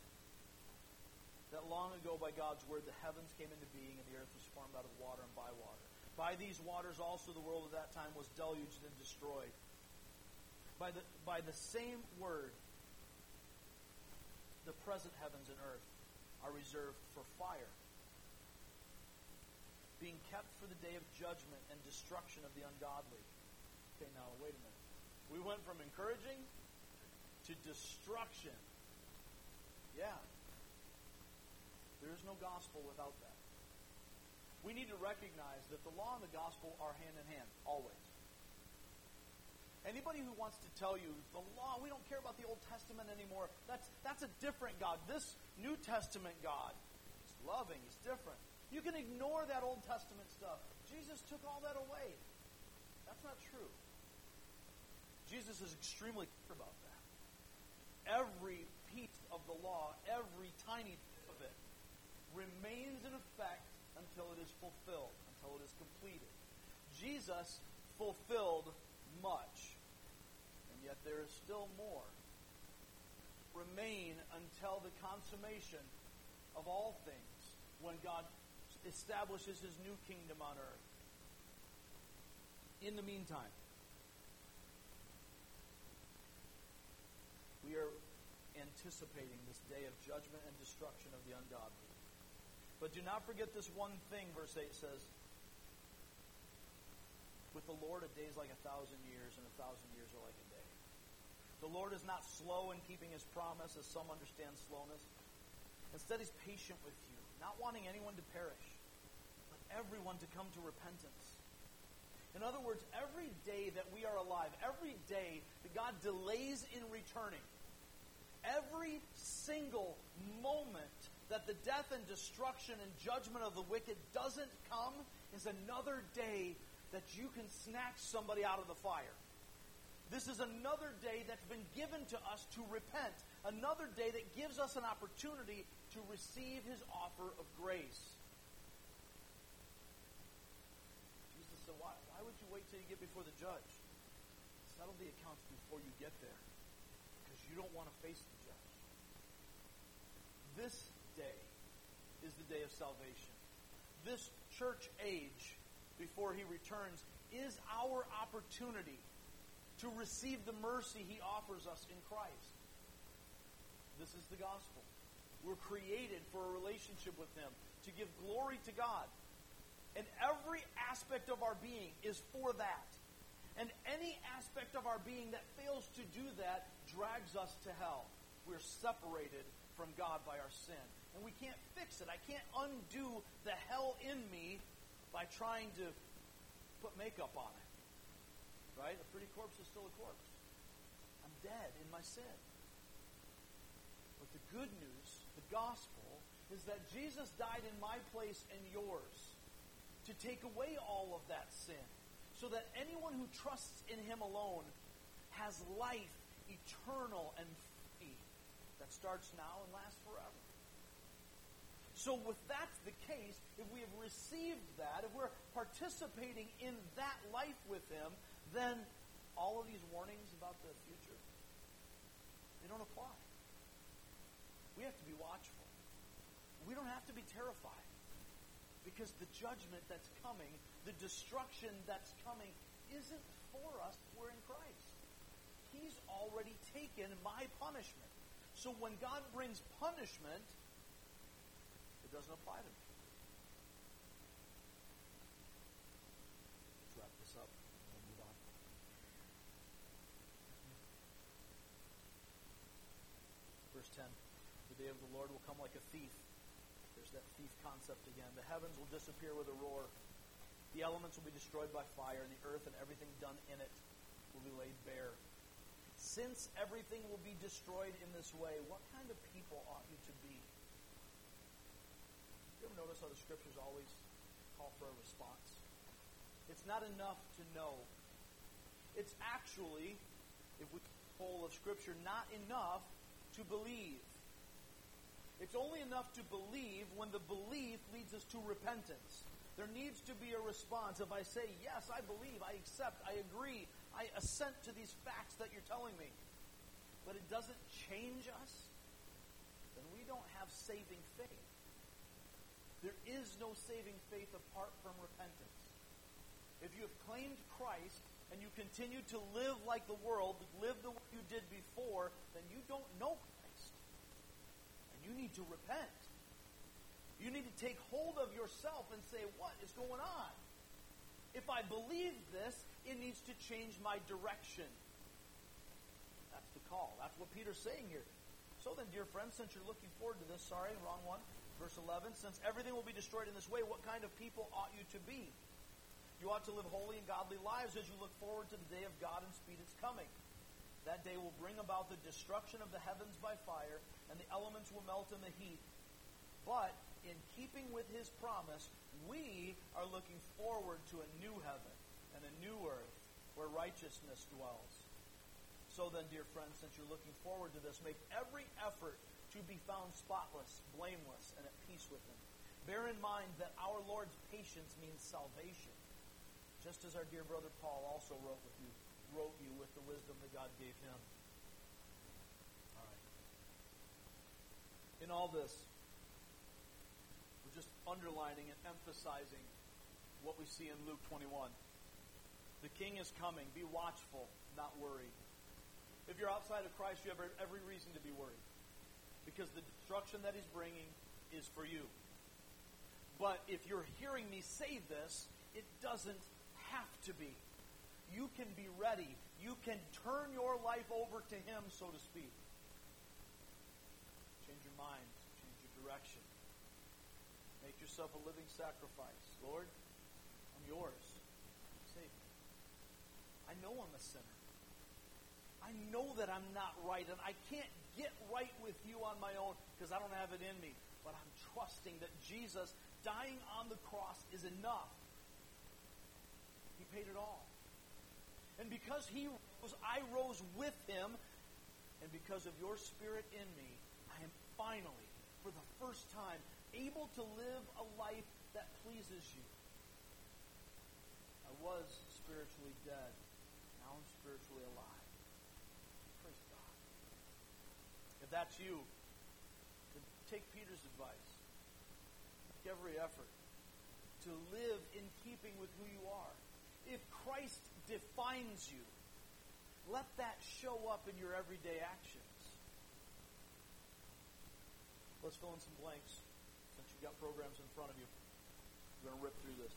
that long ago by God's word the heavens came into being and the earth was formed out of water and by water by these waters also the world at that time was deluged and destroyed. By the, by the same word, the present heavens and earth are reserved for fire, being kept for the day of judgment and destruction of the ungodly. Okay, now wait a minute. We went from encouraging to destruction. Yeah. There is no gospel without that we need to recognize that the law and the gospel are hand in hand, always. Anybody who wants to tell you the law, we don't care about the Old Testament anymore, that's, that's a different God. This New Testament God, He's loving, He's different. You can ignore that Old Testament stuff. Jesus took all that away. That's not true. Jesus is extremely clear about that. Every piece of the law, every tiny bit of it, remains in effect until it is fulfilled, until it is completed. Jesus fulfilled much, yet there is still more. Remain until the consummation of all things when God establishes his new kingdom on earth. In the meantime, we are anticipating this day of judgment and destruction of the ungodly. But do not forget this one thing, verse 8 says. With the Lord, a day is like a thousand years, and a thousand years are like a day. The Lord is not slow in keeping his promise, as some understand slowness. Instead, he's patient with you, not wanting anyone to perish, but everyone to come to repentance. In other words, every day that we are alive, every day that God delays in returning, every single moment that the death and destruction and judgment of the wicked doesn't come is another day that you can snatch somebody out of the fire. This is another day that's been given to us to repent. Another day that gives us an opportunity to receive his offer of grace. Jesus said, why, why would you wait till you get before the judge? Settle the accounts before you get there. Because you don't want to face the judge. This day is the day of salvation. This church age, before he returns, is our opportunity to receive the mercy he offers us in Christ. This is the gospel. We're created for a relationship with him, to give glory to God. And every aspect of our being is for that. And any aspect of our being that fails to do that drags us to hell. We're separated from God by our sin and we can't fix it. I can't undo the hell in me by trying to put makeup on it. Right? A pretty corpse is still a corpse. I'm dead in my sin. But the good news, the gospel, is that Jesus died in my place and yours to take away all of that sin so that anyone who trusts in him alone has life eternal and free that starts now and lasts forever. So, with that's the case, if we have received that, if we're participating in that life with Him, then all of these warnings about the future, they don't apply. We have to be watchful. We don't have to be terrified because the judgment that's coming, the destruction that's coming, isn't for us. We're in Christ. He's already taken my punishment. So when God brings punishment, it doesn't apply to me. Let's wrap this up and we'll move on. Verse 10 The Lord will come like a thief. There's that thief concept again. The heavens will disappear with a roar. The elements will be destroyed by fire, and the earth and everything done in it will be laid bare. Since everything will be destroyed in this way, what kind of people ought you to be? You ever notice how the scriptures always call for a response? It's not enough to know. It's actually, if we whole of scripture, not enough to believe. It's only enough to believe when the belief leads us to repentance. There needs to be a response. If I say, yes, I believe, I accept, I agree, I assent to these facts that you're telling me, but it doesn't change us, then we don't have saving faith. There is no saving faith apart from repentance. If you have claimed Christ and you continue to live like the world, live the way you did before, then you don't know Christ. You need to repent. You need to take hold of yourself and say, what is going on? If I believe this, it needs to change my direction. That's the call. That's what Peter's saying here. So then, dear friends, since you're looking forward to this, sorry, wrong one. Verse 11, since everything will be destroyed in this way, what kind of people ought you to be? You ought to live holy and godly lives as you look forward to the day of God and speed its coming. That day will bring about the destruction of the heavens by fire, and the elements will melt in the heat. But in keeping with his promise, we are looking forward to a new heaven and a new earth where righteousness dwells. So then, dear friends, since you're looking forward to this, make every effort to be found spotless, blameless, and at peace with Him. Bear in mind that our Lord's patience means salvation, just as our dear brother Paul also wrote with you, wrote you with the wisdom that God gave him. All right. In all this, we're just underlining and emphasizing what we see in Luke 21. The King is coming. Be watchful, not worried. If you're outside of Christ, you have every reason to be worried because the destruction that he's bringing is for you. But if you're hearing me say this, it doesn't have to be. You can be ready. You can turn your life over to him, so to speak. Change your mind, change your direction. Make yourself a living sacrifice. Lord, I'm yours. Save me. I know I'm a sinner. I know that I'm not right, and I can't get right with you on my own because I don't have it in me. But I'm trusting that Jesus dying on the cross is enough. He paid it all. And because he rose, I rose with him. And because of your spirit in me, I am finally, for the first time, able to live a life that pleases you. I was spiritually dead. Now I'm spiritually alive. Praise God. If that's you, then take Peter's advice. Make every effort to live in keeping with who you are. If Christ defines you, let that show up in your everyday actions. Let's fill in some blanks since you've got programs in front of you. We're going to rip through this.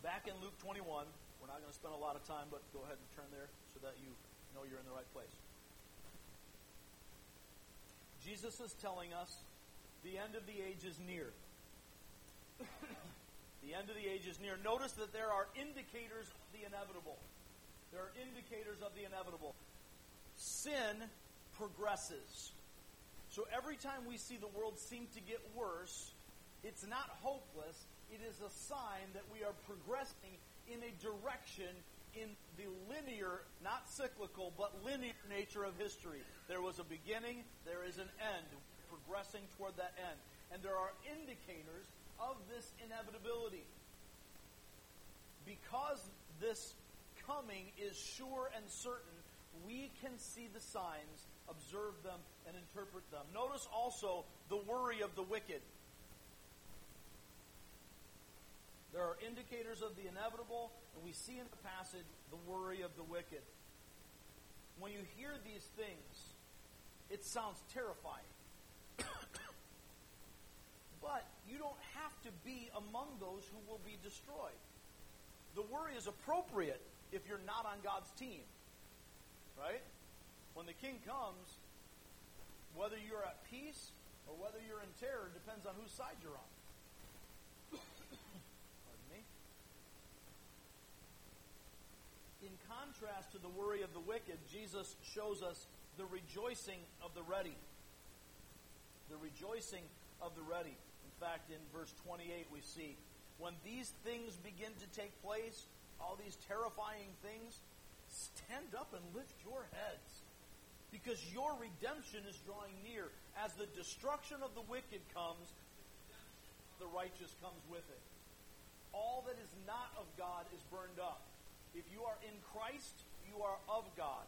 Back in Luke 21, we're not going to spend a lot of time, but go ahead and turn there so that you know you're in the right place. Jesus is telling us the end of the age is near. the end of the age is near. Notice that there are indicators of the inevitable. There are indicators of the inevitable. Sin progresses. So every time we see the world seem to get worse, it's not hopeless. It is a sign that we are progressing in a direction in the linear, not cyclical, but linear nature of history. There was a beginning, there is an end, progressing toward that end. And there are indicators of this inevitability. Because this coming is sure and certain, we can see the signs, observe them, and interpret them. Notice also the worry of the wicked. There are indicators of the inevitable, and we see in the passage the worry of the wicked. When you hear these things, it sounds terrifying. but you don't have to be among those who will be destroyed. The worry is appropriate if you're not on God's team. Right? When the king comes, whether you're at peace or whether you're in terror depends on whose side you're on. Pardon me. In contrast to the worry of the wicked, Jesus shows us the rejoicing of the ready. The rejoicing of the ready. In fact, in verse 28, we see when these things begin to take place, all these terrifying things, stand up and lift your heads. Because your redemption is drawing near. As the destruction of the wicked comes, the righteous comes with it. All that is not of God is burned up. If you are in Christ, you are of God.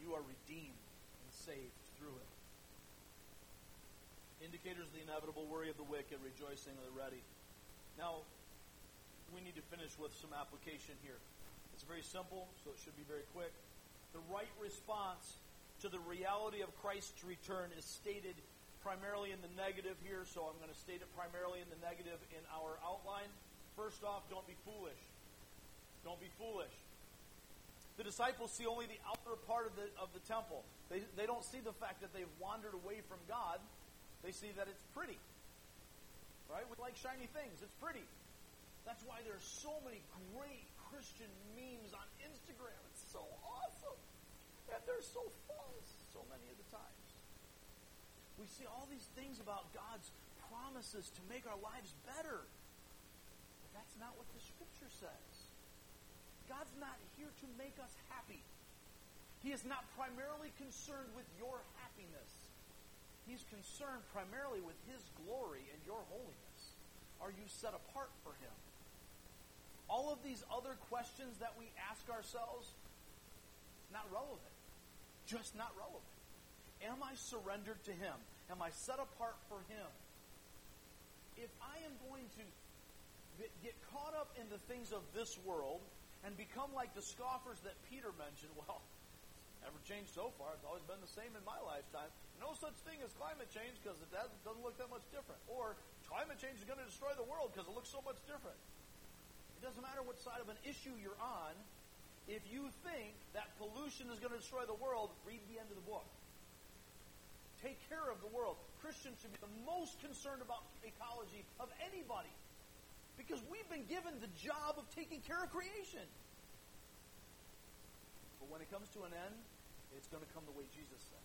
You are redeemed and saved through it. Indicators of the inevitable worry of the wicked, rejoicing of the ready. Now, we need to finish with some application here. It's very simple, so it should be very quick. The right response to the reality of Christ's return is stated primarily in the negative here, so I'm going to state it primarily in the negative in our outline. First off, don't be foolish. Don't be foolish. The disciples see only the outer part of the, of the temple. They, they don't see the fact that they've wandered away from God. They see that it's pretty. Right? We like shiny things. It's pretty. That's why there are so many great Christian memes on Instagram. It's so awesome. And they're so false so many of the times. We see all these things about God's promises to make our lives better. But that's not what the Scripture says. God's not here to make us happy. He is not primarily concerned with your happiness. He's concerned primarily with His glory and your holiness. Are you set apart for Him? All of these other questions that we ask ourselves, not relevant. Just not relevant. Am I surrendered to Him? Am I set apart for Him? If I am going to get caught up in the things of this world, and become like the scoffers that Peter mentioned, well, never changed so far. It's always been the same in my lifetime. No such thing as climate change because it doesn't look that much different. Or climate change is going to destroy the world because it looks so much different. It doesn't matter what side of an issue you're on. If you think that pollution is going to destroy the world, read the end of the book. Take care of the world. Christians should be the most concerned about ecology of anybody. Because we've been given the job of taking care of creation. But when it comes to an end, it's going to come the way Jesus said.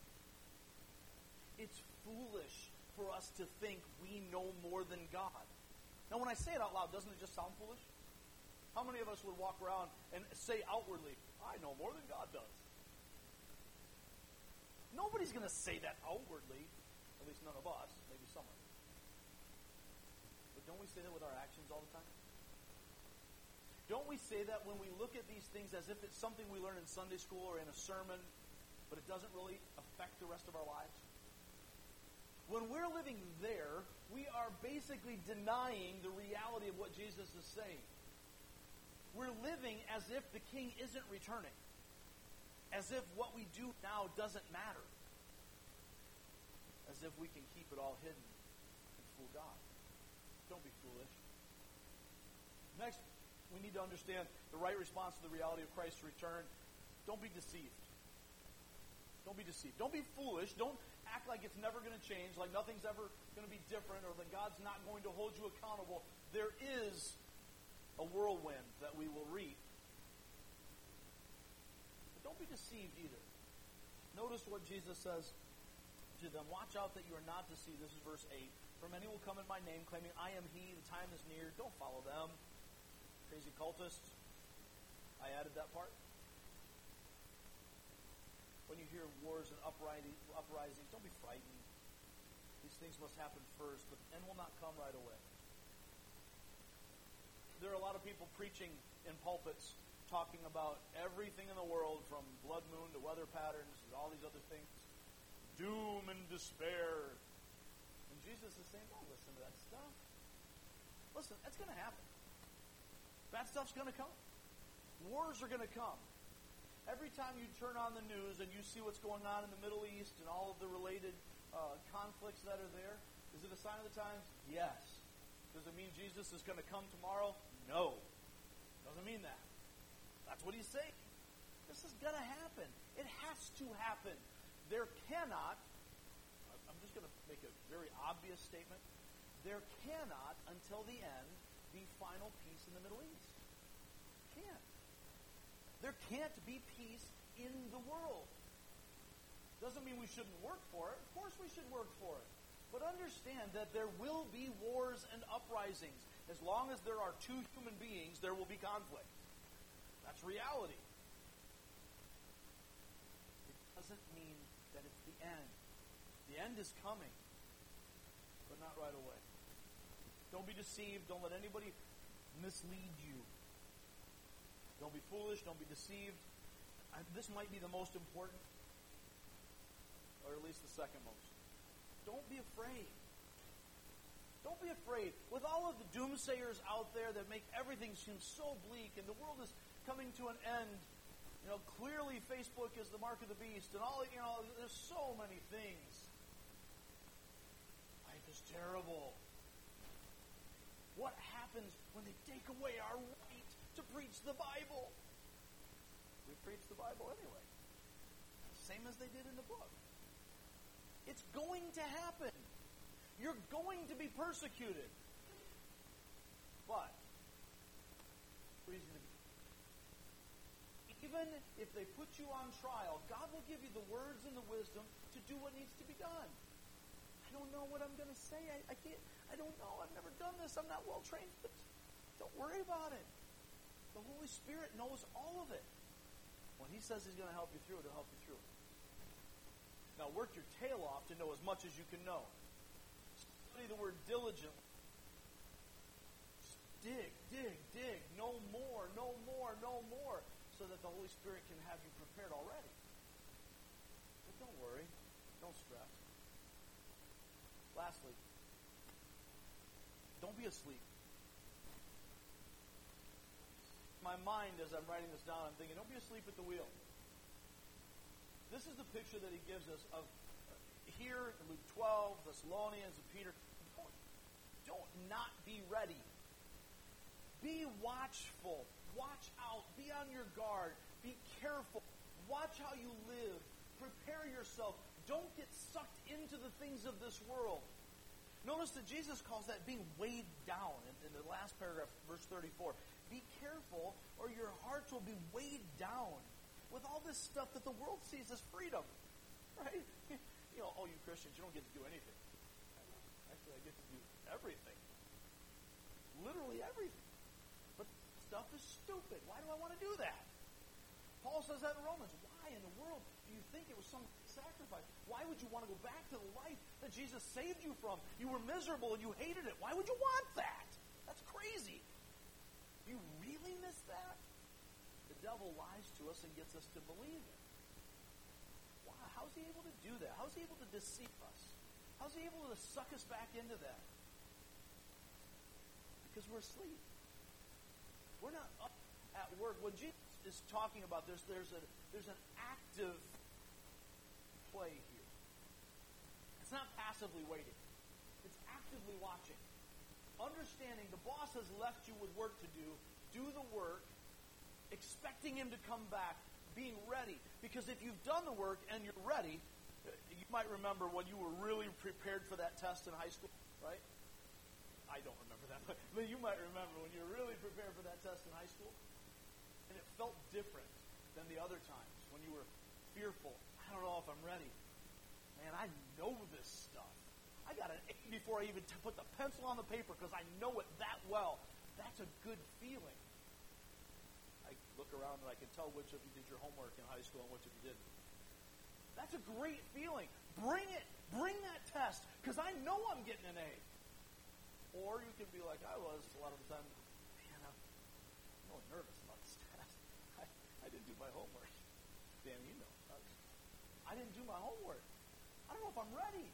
It's foolish for us to think we know more than God. Now, when I say it out loud, doesn't it just sound foolish? How many of us would walk around and say outwardly, I know more than God does? Nobody's going to say that outwardly, at least none of us maybe some of us. But don't we say that with our actions all the time? Don't we say that when we look at these things as if it's something we learn in Sunday school or in a sermon, but it doesn't really affect the rest of our lives? When we're living there, we are basically denying the reality of what Jesus is saying. We're living as if the king isn't returning, as if what we do now doesn't matter, as if we can keep it all hidden and fool God. Don't be foolish. Next, we need to understand the right response to the reality of Christ's return. Don't be deceived. Don't be deceived. Don't be foolish. Don't act like it's never going to change, like nothing's ever going to be different, or that God's not going to hold you accountable. There is a whirlwind that we will reap But don't be deceived either. Notice what Jesus says to them. Watch out that you are not deceived. This is verse 8. For many will come in my name, claiming, I am he, the time is near. Don't follow them. Crazy cultists. I added that part. When you hear wars and uprisings, uprisings, don't be frightened. These things must happen first, but the end will not come right away. There are a lot of people preaching in pulpits talking about everything in the world from blood moon to weather patterns and all these other things. Doom and despair. And Jesus is saying, don't listen to that stuff. Listen, that's going to happen. Bad stuff's going to come. Wars are going to come. Every time you turn on the news and you see what's going on in the Middle East and all of the related uh, conflicts that are there, is it a sign of the times? Yes. Does it mean Jesus is going to come tomorrow? No. Doesn't mean that. That's what he's saying. This is going to happen. It has to happen. There cannot, I'm just going to make a very obvious statement. There cannot, until the end, be final peace in the Middle East. There can't be peace in the world. Doesn't mean we shouldn't work for it. Of course we should work for it. But understand that there will be wars and uprisings. As long as there are two human beings, there will be conflict. That's reality. It doesn't mean that it's the end. The end is coming, but not right away. Don't be deceived. Don't let anybody mislead you. Don't be foolish. Don't be deceived. I, this might be the most important, or at least the second most. Don't be afraid. Don't be afraid. With all of the doomsayers out there that make everything seem so bleak and the world is coming to an end. You know, clearly Facebook is the mark of the beast, and all you know, there's so many things. Life is terrible. What happens when they take away our right to preach the Bible? We preach the Bible anyway. Same as they did in the book. It's going to happen. You're going to be persecuted. But reason even if they put you on trial, God will give you the words and the wisdom to do what needs to be done. I don't know what I'm going to say. I, I can't. I don't know. I've never done this. I'm not well trained. But don't worry about it. The Holy Spirit knows all of it. When He says He's going to help you through it, He'll help you through it. Now work your tail off to know as much as you can know. Study the word diligently. Dig, dig, dig. No more, no more, no more so that the Holy Spirit can have you prepared already. But don't worry. Don't stress. Lastly, don't be asleep. My mind, as I'm writing this down, I'm thinking, don't be asleep at the wheel. This is the picture that he gives us of uh, here in Luke 12, Thessalonians, and Peter. Don't, don't not be ready. Be watchful. Watch out. Be on your guard. Be careful. Watch how you live. Prepare yourself. Don't get sucked into the things of this world. Notice that Jesus calls that being weighed down in, in the last paragraph, verse 34. Be careful, or your hearts will be weighed down with all this stuff that the world sees as freedom. Right? You know, all you Christians, you don't get to do anything. Actually, I get to do everything. Literally everything But stuff is stupid. Why do I want to do that? Paul says that in Romans. Why in the world do you think it was some sacrifice? Why would you want to go back to the life that Jesus saved you from? You were miserable and you hated it. Why would you want that? That's crazy. Do you really miss that? The devil lies to us and gets us to believe it. Wow, how's he able to do that? How's he able to deceive us? How's he able to suck us back into that? Because we're asleep. We're not up at work. When Jesus is talking about this, there's a there's an active play here. It's not passively waiting. It's actively watching. Understanding the boss has left you with work to do. Do the work, expecting him to come back, being ready. Because if you've done the work and you're ready, you might remember when you were really prepared for that test in high school, right? I don't remember that, but, you might remember when you were really prepared for that test in high school. And it felt different than the other times when you were fearful. I don't know if I'm ready. Man, I know this stuff. I got an A before I even t- put the pencil on the paper because I know it that well. That's a good feeling. I look around and I can tell which of you did your homework in high school and which of you didn't. That's a great feeling. Bring it. Bring that test because I know I'm getting an A. Or you can be like I was a lot of the time. Man, I'm really nervous about this test. I, I didn't do my homework. Dan, you know. I didn't do my homework. I don't know if I'm ready.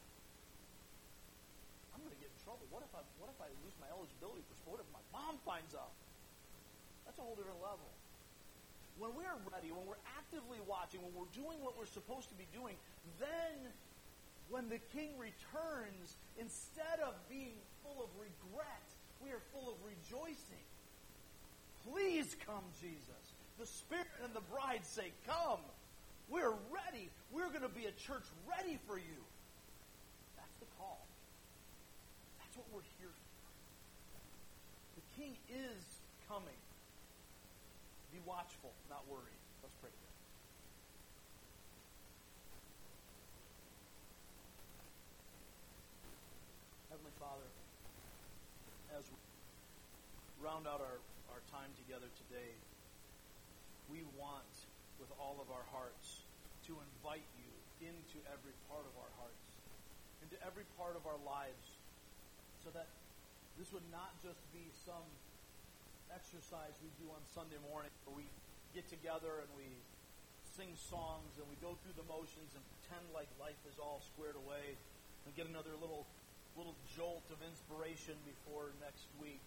I'm going to get in trouble. What if I what if I lose my eligibility for sport? If my mom finds out? That's a whole different level. When we're ready, when we're actively watching, when we're doing what we're supposed to be doing, then when the king returns, instead of being full of regret, we are full of rejoicing. Please come, Jesus. The Spirit and the bride say, Come. We're ready. We're going to be a church ready for you. That's the call. That's what we're here. The king is coming. Be watchful, not worried. Let's pray together. Heavenly Father, as we round out our, our time together today, we want with all of our hearts to invite you into every part of our hearts, into every part of our lives, so that this would not just be some exercise we do on Sunday morning where we get together and we sing songs and we go through the motions and pretend like life is all squared away and get another little little jolt of inspiration before next week.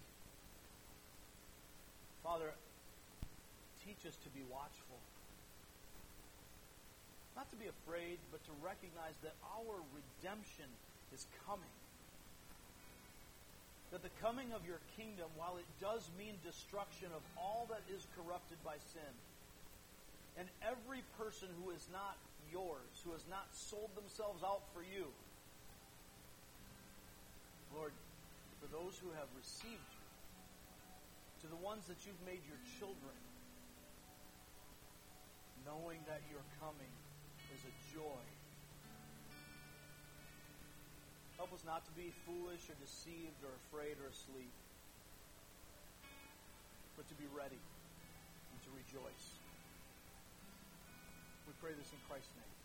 Father, teach us to be watchful. Not to be afraid, but to recognize that our redemption is coming. That the coming of your kingdom, while it does mean destruction of all that is corrupted by sin, and every person who is not yours, who has not sold themselves out for you, Lord, for those who have received you, to the ones that you've made your children, knowing that you're coming is a joy. Us not to be foolish or deceived or afraid or asleep, but to be ready and to rejoice. We pray this in Christ's name.